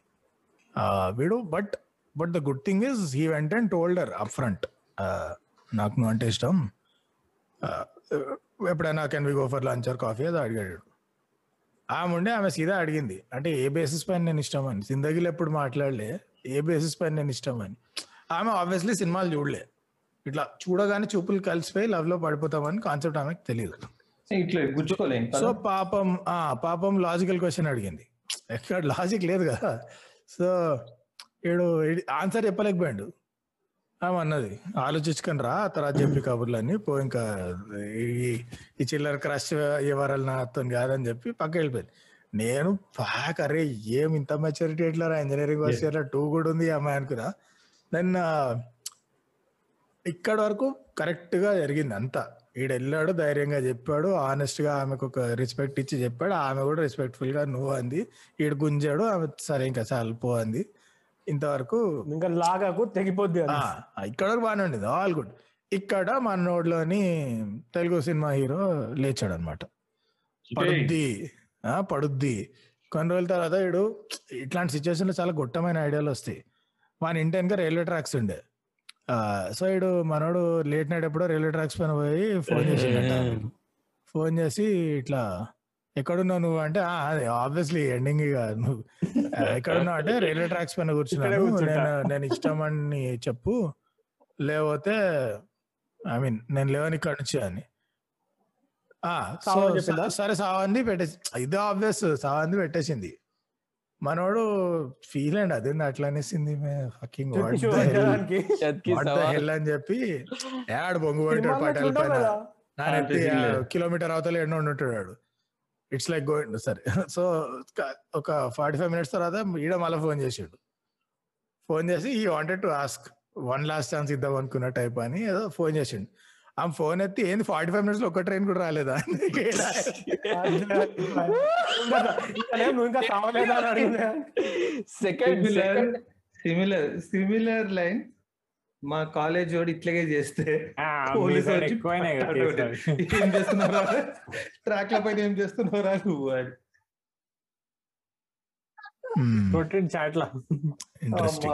ఆ, వీడు but but the good thing is he went and told her up front నాకు నువ్వు అంటే ఇష్టం. ఎప్పుడైనా can we go for lunch or coffee అది అడిగాడు. ఆమె ఉండే ఆమె సీదా అడిగింది. అంటే ఏ బేసిస్ పైన నేను ఇష్టం అని. జిందగీలో ఎప్పుడు మాట్లాడలే. ఏ బేసిస్ పైన నేను ఇష్టం అని ఆమె ఆబ్వియస్లీ సినిమాలు చూడలే. ఇట్లా చూడగానే చూపులు కలిసిపోయి లవ్లో పడిపోతామని కాన్సెప్ట్ ఆమెకు తెలియదు సో పాపం ఆ పాపం లాజికల్ క్వశ్చన్ అడిగింది. ఎక్కడ లాజిక్ లేదు కదా. సో వీడు ఆన్సర్ చెప్పలేకపోయాడు. ఆమె అన్నది ఆలోచించుకొని రా తర్వాత చెప్పి కబుర్లన్నీ. పో ఇంకా ఈ- చిల్లర క్రష్ ఇవ్వరాలు నాతో కాదని చెప్పి పక్క వెళ్ళిపోయింది. నేను పాక్ అరే ఏం ఇంత మెచ్యూరిటీ ఎట్లా ఇంజనీరింగ్ ఫస్ట్ ఇయర్ టూ కూడా ఉంది అమ్మాయి అనుకున్నా. దెన్ ఇక్కడ వరకు కరెక్ట్గా జరిగింది అంతా ఈడు వెళ్ళాడు ధైర్యంగా చెప్పాడు ఆనెస్ట్గా ఆమెకు ఒక రెస్పెక్ట్ ఇచ్చి చెప్పాడు ఆమె కూడా రెస్పెక్ట్ఫుల్గా నువ్వు అంది. ఈడు గుంజాడు ఆమె సరే ఇంకా చాలు పో అంది. ఇంతవరకు ఇంకా లాగాకు తెగిపోద్ది ఇక్కడ వరకు బాగానే ఉండేది ఆల్ గుడ్ ఇక్కడ మన నోడ్లోని తెలుగు సినిమా హీరో లేచాడు అనమాట పడుద్ది. కొన్ని రోజుల తర్వాత వీడు ఇట్లాంటి సిచ్యువేషన్లో చాలా గుట్టమైన ఐడియాలు వస్తాయి. వాని ఇంటి వెనక రైల్వే ట్రాక్స్ ఉండే. సో వీడు మనోడు లేట్ నైట్ ఎప్పుడో రైల్వే ట్రాక్స్ పైన పోయి ఫోన్ చేసిండట. ఫోన్ చేసి ఇట్లా ఎక్కడున్నావు నువ్వు? అంటే "ఆ, అదే ఆబ్వియస్లీ ఎండింగ్ ఇక నువ్వు. ఎక్కడున్నావు? అంటే రైల్వే ట్రాక్స్ పైన కూర్చున్నాను. కూర్చుంటా. నేను నేను ఇష్టం అని చెప్పు. లేకపోతే ఐ మీన్ నేను లేవని ఇక్కడ నుంచి అని ఆ, సో సావని చెప్పిందా? సరే సావంది పెట్టేసి ఇది ఆబ్వియస్ సావంది పెట్టేసింది. మనోడు ఫీల్ అండి అదే అట్లా అనేసింది ఫకింగ్ హెల్ అని చెప్పి యాడ్ బొంగు పట్టాడు సినిమాలో పటాల పైన. కిలోమీటర్ అవతల ఎన్నో ఉంటుంటాడు ఇట్స్ లైక్ గోయింగ్ సరే. సో ఒక ఫార్టీ ఫైవ్ మినిట్స్ తర్వాత ఈడ మళ్ళీ ఫోన్ చేసాడు. ఫోన్ చేసి ఈ wanted to ask one last chance ఇద్దాం అనుకున్న టైప్ అని ఏదో ఫోన్ చేసిండు. ఆ ఫోన్ ఎత్తి ఏంది ఫార్టీ ఫైవ్ మినిట్స్లో ఒక్క ట్రైన్ కూడా రాలేదా? Second similar similar similar line మా కాలేజ్ వాడు ఇట్లాగే చేస్తే పోలీసు. ఏం చేస్తున్నారా? ట్రాక్ ల పైన ఏం చేస్తున్నారా నువ్వు అని. చాట్లో. ఇంట్రెస్టింగ్.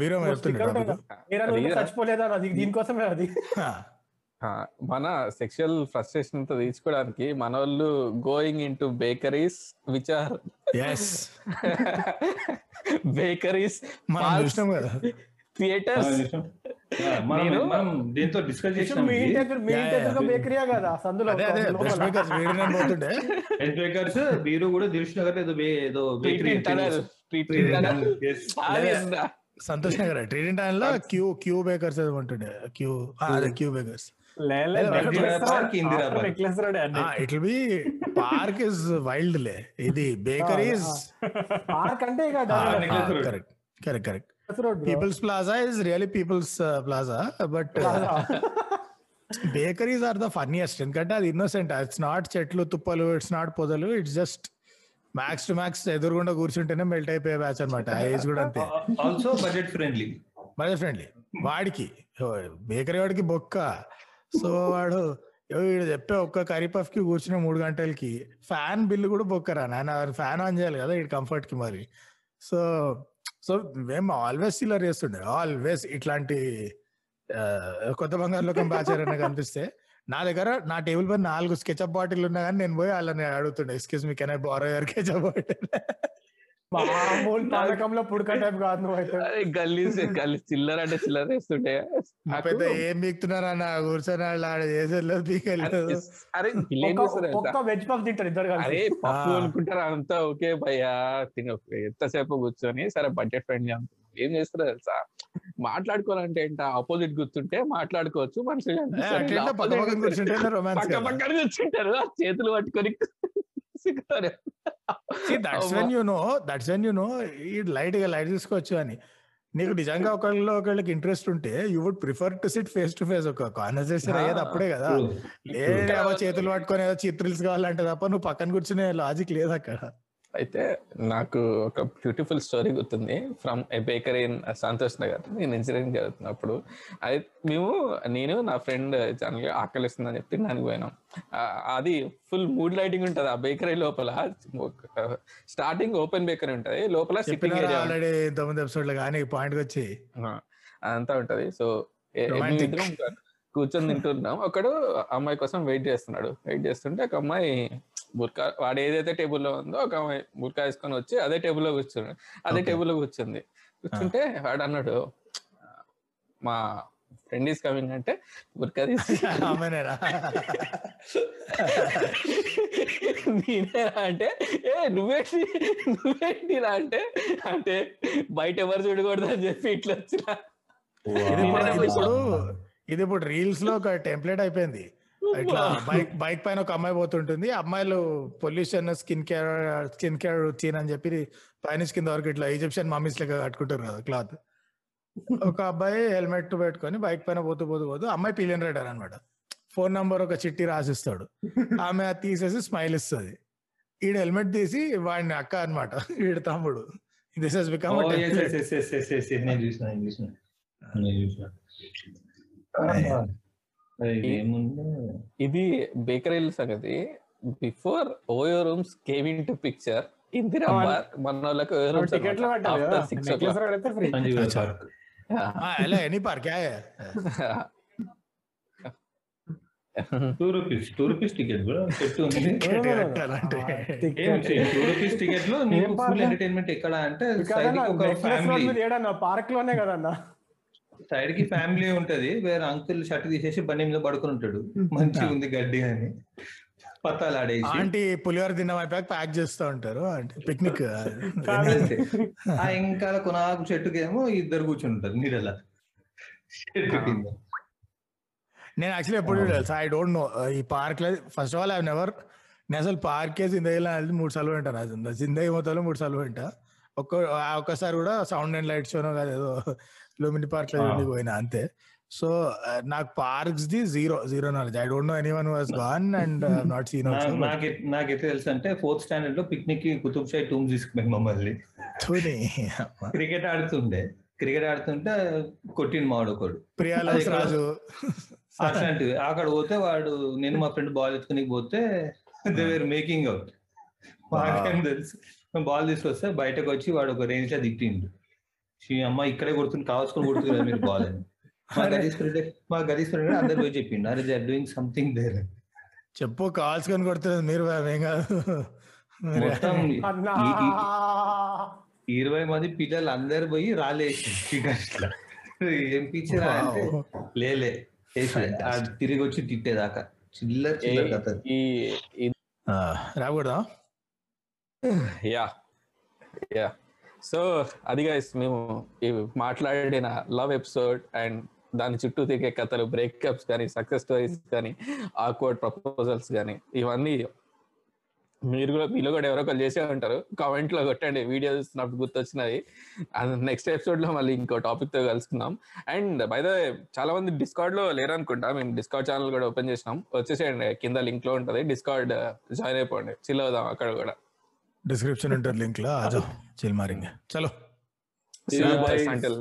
వీరో ఇంకా అడిగిరా? చచ్చిపోలేదా? అది దీనికోసమే అది. మన సెక్షువల్ ఫ్రస్ట్రేషన్తో తీర్చుకోవడానికి మన వాళ్ళు going into bakeries which are S bakeries theatres నేను- దీంతో డిస్కస్ చేసినాం మీ ఇంటి ఎదురు మీ ఇంటి Yeah, ఎదురుగా yeah. బేకరీయా కదా? సందులో అదే అదే లోపల. బ్రష్ మేకర్స్ వీడి నేను పోతుండే. హెడ్ బ్రేకర్స్ బీరు కూడా దిల్ష్ నగర్ ఏదో ఏదో ట్రీట్ ట్రీట్. సంతోష్ నగర్ ట్రీడింగ్ టైమ్లో క్యూ క్యూ బేకర్స్ ఏదో ఉంటుండే. Q Q bakers it be park is wild లే. ఇది బేకరీస్ పార్క్ అంటే. Correct correct correct People's Plaza is really People's Plaza but bakeries are the funniest ఎందుకంటే అది ఇన్నోసెంట్ ఇట్స్ నాట్ చెట్లు తుప్పలు ఇట్స్ నాట్ పొదలు. It's just max to max ఎదురుగుండా కూర్చుంటేనే మెల్ట్ అయిపోయే బ్యాచ్ అనమాట ఏజ్ కూడా అంతే. Also budget friendly mother friendly వాడికి బేకరీ వాడికి బొక్క. సో వాడు వీడు చెప్పే ఒక్క కర్రీ పఫ్కి కూర్చునే మూడు గంటలకి ఫ్యాన్ బిల్లు కూడా బొక్కరా నాన్న ఫ్యాన్ ఆన్ చేయాలి కదా ఇటు కంఫర్ట్కి మరి. సో సో మేము ఆల్వేస్ సిల్లర్ చేస్తుండే ఆల్వేస్ ఇట్లాంటి కొత్త బంగారు లోకం బాచారని కనిపిస్తే. నా దగ్గర నా టేబుల్ పైన నాలుగు స్కెచ్అప్ బాటిల్ ఉన్నా కానీ నేను పోయి వాళ్ళని అడుగుతుండే excuse me can I borrow your ketchup bottle? మామూలు పానకంలో పుడక టైప్ కాదు నువ్వు అయితే అరే గల్లీస్ గల్లీ చిల్లర అంటే చిల్లర వేస్తుంటే పెద్ద ఏం బీక్తున్నారన్న కూర్చొని వాళ్ళు ఆడ చేసేది అరే, ఒక్క- వెజ్ పఫ్ తింటారు ఇద్దరు కలిసి. అరే పప్పు. అనుకుంటారు అంతా? ఓకే భయ్యా తిన. ఎంతసేపు కూర్చొని సరే బడ్జెట్ ఫ్రెండ్లీ అనుకుంటారు ఏం చేస్తారు తెలుసా? మాట్లాడుకోవాలంటే ఏంట? ఆపోజిట్ కూర్చుంటే మాట్లాడుకోవచ్చు మనుషులు కూర్చుంటారు. చేతులు పట్టుకొని. That's when you know that's when you know ఈ లైట్గా లైట్ తీసుకోవచ్చు అని. నీకు నిజంగా ఒకళ్ళలో ఒకళ్ళకి ఇంట్రెస్ట్ ఉంటే you would prefer to sit face to face ఒక కాన్వర్సేషన్ అయ్యేది అప్పుడే కదా. లేదేమో చేతులు పట్టుకొని ఏదో చిత్రల్స్ కావాలంటే తప్ప నువ్వు పక్కన కూర్చునే లాజిక్ లేదు అక్కడ. అయితే నాకు ఒక బ్యూటిఫుల్ స్టోరీ గుర్తుంది from a bakery in Santosh Nagar నేను ఇంజనీరింగ్ చదువుతున్నప్పుడు. అది మేము నేను నా ఫ్రెండ్ జనరల్గా ఆకలిస్తుందని చెప్పి దానికి పోయినాం. అది ఫుల్ మూడ్ లైటింగ్ ఉంటుంది ఆ బేకరీ లోపల. స్టార్టింగ్ ఓపెన్ బేకరీ ఉంటుంది. లోపల సిట్టింగ్ ఏరియా తొమ్మిది కానీ పాయింట్ వచ్చి? అంతా ఉంటది. సో. కూర్చొని తింటున్నాం. ఒకడు అమ్మాయి కోసం వెయిట్ చేస్తున్నాడు. వెయిట్ చేస్తుంటే ఒక అమ్మాయి బుర్కా వాడు ఏదైతే టేబుల్లో ఉందో ఒక బుర్కా వేసుకొని వచ్చి అదే టేబుల్లో కూర్చున్నాడు. అదే. టేబుల్లో కూర్చుంది. కూర్చుంటే వాడు అన్నాడు మా ఫ్రెండ్ ఈస్ కమింగ్ అంటే బుర్కా తీసి నేనేరా అంటే ఏ నువ్వేంటి నువ్వేంటి రా అంటే అంటే బయట ఎవరు చూడకూడదు అని చెప్పి ఇట్లా వచ్చిన. ఇది ఇప్పుడు రీల్స్లో ఒక టెంప్లెట్ అయిపోయింది. ఇట్లా బైక్ బైక్ పైన ఒక అమ్మాయి పోతుంటుంది. అమ్మాయిలు pollution skin care skin care routine అని చెప్పి పైన కింద వరకు ఇట్లా ఈజిప్షియన్ మమ్మీస్ లెక్క కట్టుకుంటారు కదా క్లాత్. ఒక అబ్బాయి హెల్మెట్ పెట్టుకొని బైక్ పైన పోతూ పోతూ పోతూ అమ్మాయి పిలియన్ రైడర్ అనమాట ఫోన్ నంబర్ ఒక చిట్టి రాసిస్తాడు. ఆమె అది తీసేసి స్మైల్ ఇస్తుంది. ఈడు హెల్మెట్ తీసి వాడిని అక్క అన్నమాట వీడి తమ్ముడు. దిస్ హెస్ బికమ్ చూసిన. ఇది బేకరీ సంగతి. Before OYO rooms came into picture Indira మన వాళ్ళకి OYO rooms any park two rupees two rupees ticket కూడా పెట్టు. ఉంది ఏం టూ రూపీస్ టికెట్లో నీకు ఏం ఫుల్ park? ఎంటర్టైన్మెంట్ ఎక్కడ అంటే పార్క్లోనే కదన్నా. సైడ్కి ఫ్యామిలీ ఉంటది. వేరే అంకుల్ షర్ట్ తీసేసి బండి మీద పడుకుని ఉంటాడు. మంచిగా ఉంది గడ్డి అని. పత్తాలు ఆడేసి. ఆంటీ పులిహోర తిన్నాం ప్యాక్ చేస్తూ ఉంటారు. అంటే పిక్నిక్. ఆ ఇంకా కొనాకు చెట్టుకేమో ఇద్దరు కూర్చుంటారు నీడల. చెట్టు కింద. నేను యాక్చువల్లీ ఎప్పుడు తెలుసా ఐ డోంట్ నో ఈ పార్క్లో first of all I never నేను అసలు పార్కే జిందగీలో అనేది మూడు సార్లు వింటాను అది జిందగీ మొత్తంలో మూడు సార్లు వింటా ఒక్క ఒక్కసారి కూడా సౌండ్ అండ్ లైట్ షోనో కాదు ఏదో లూమిని పార్క్లో పోయినా అంతే. సో నాకు parks the zero zero knowledge. I don't know anyone was gone and not seen నాకైతే తెలుసు అంటే ఫోర్త్ స్టాండర్డ్లో పిక్నిక్కి కుతుబ్ షాయి టూమ్ తీసుకుపోయింది మమ్మల్ని క్రికెట్ ఆడుతుండే. క్రికెట్ ఆడుతుంటే కొట్టిండు మావాడు ఒకడు? రాజు. అట్లాంటివి అక్కడ పోతే వాడు నేను మా ఫ్రెండ్ బాల్ ఎత్తుకుని పోతే దేవర్ మేకింగ్ అవుట్. మాకేం తెలుసు. బాల్ తీసుకొస్తే బయటకు వచ్చి వాడు ఒక రేంజ్లో తిట్టిండు. "షీ అమ్మ ఇక్కడే కొడుతుంది కావాల్సుకొని కొడుతున్నారు మీరు బాల్ అని మా గదీస్ ఫ్రెండ్ మా గదీస్ ఫ్రెండ్ అందరు పోయి చెప్పిండు. అరే they are doing something there చెప్పు కావాల్సుకొని కొడుతుంది మీరు ఏం కాదు. మొత్తం ఇరవై మంది పిల్లలు అందరు పోయి రాలేసి ఏం పిచ్చర్ అంటే. లేలే తిరిగి వచ్చి తిట్టేదాకా. చిల్లర చిల్లర రాకూడదా? యా. యా. సో అది గైస్ మేము మాట్లాడిన లవ్ ఎపిసోడ్ అండ్ దాని చుట్టూ తిరిగే కథలు బ్రేకప్స్ కానీ సక్సెస్ స్టోరీస్ కానీ ఆక్వర్డ్ ప్రపోజల్స్ కానీ ఇవన్నీ మీరు కూడా మీలో కూడా ఎవరో ఒకరు చేసే ఉంటారు. కామెంట్లో కొట్టండి వీడియో చూస్తున్నప్పుడు గుర్తొచ్చినది. నెక్స్ట్ ఎపిసోడ్లో మళ్ళీ ఇంకో టాపిక్తో కలుసుకుందాం. అండ్ బై ద చాలా మంది డిస్కార్డ్లో లేరు అనుకుంటా మేము డిస్కార్డ్ ఛానల్ కూడా ఓపెన్ చేసినాం. వచ్చేసేయండి కింద లింక్లో ఉంటది. డిస్కార్డ్ జాయిన్ అయిపోండి. చిల్ అవుదాం అక్కడ కూడా. డిస్క్రిప్షన్ ఉంటుంది లింక్లో ఆజో చిల్ మారింగ్ చలో See you Yeah, guys guys. until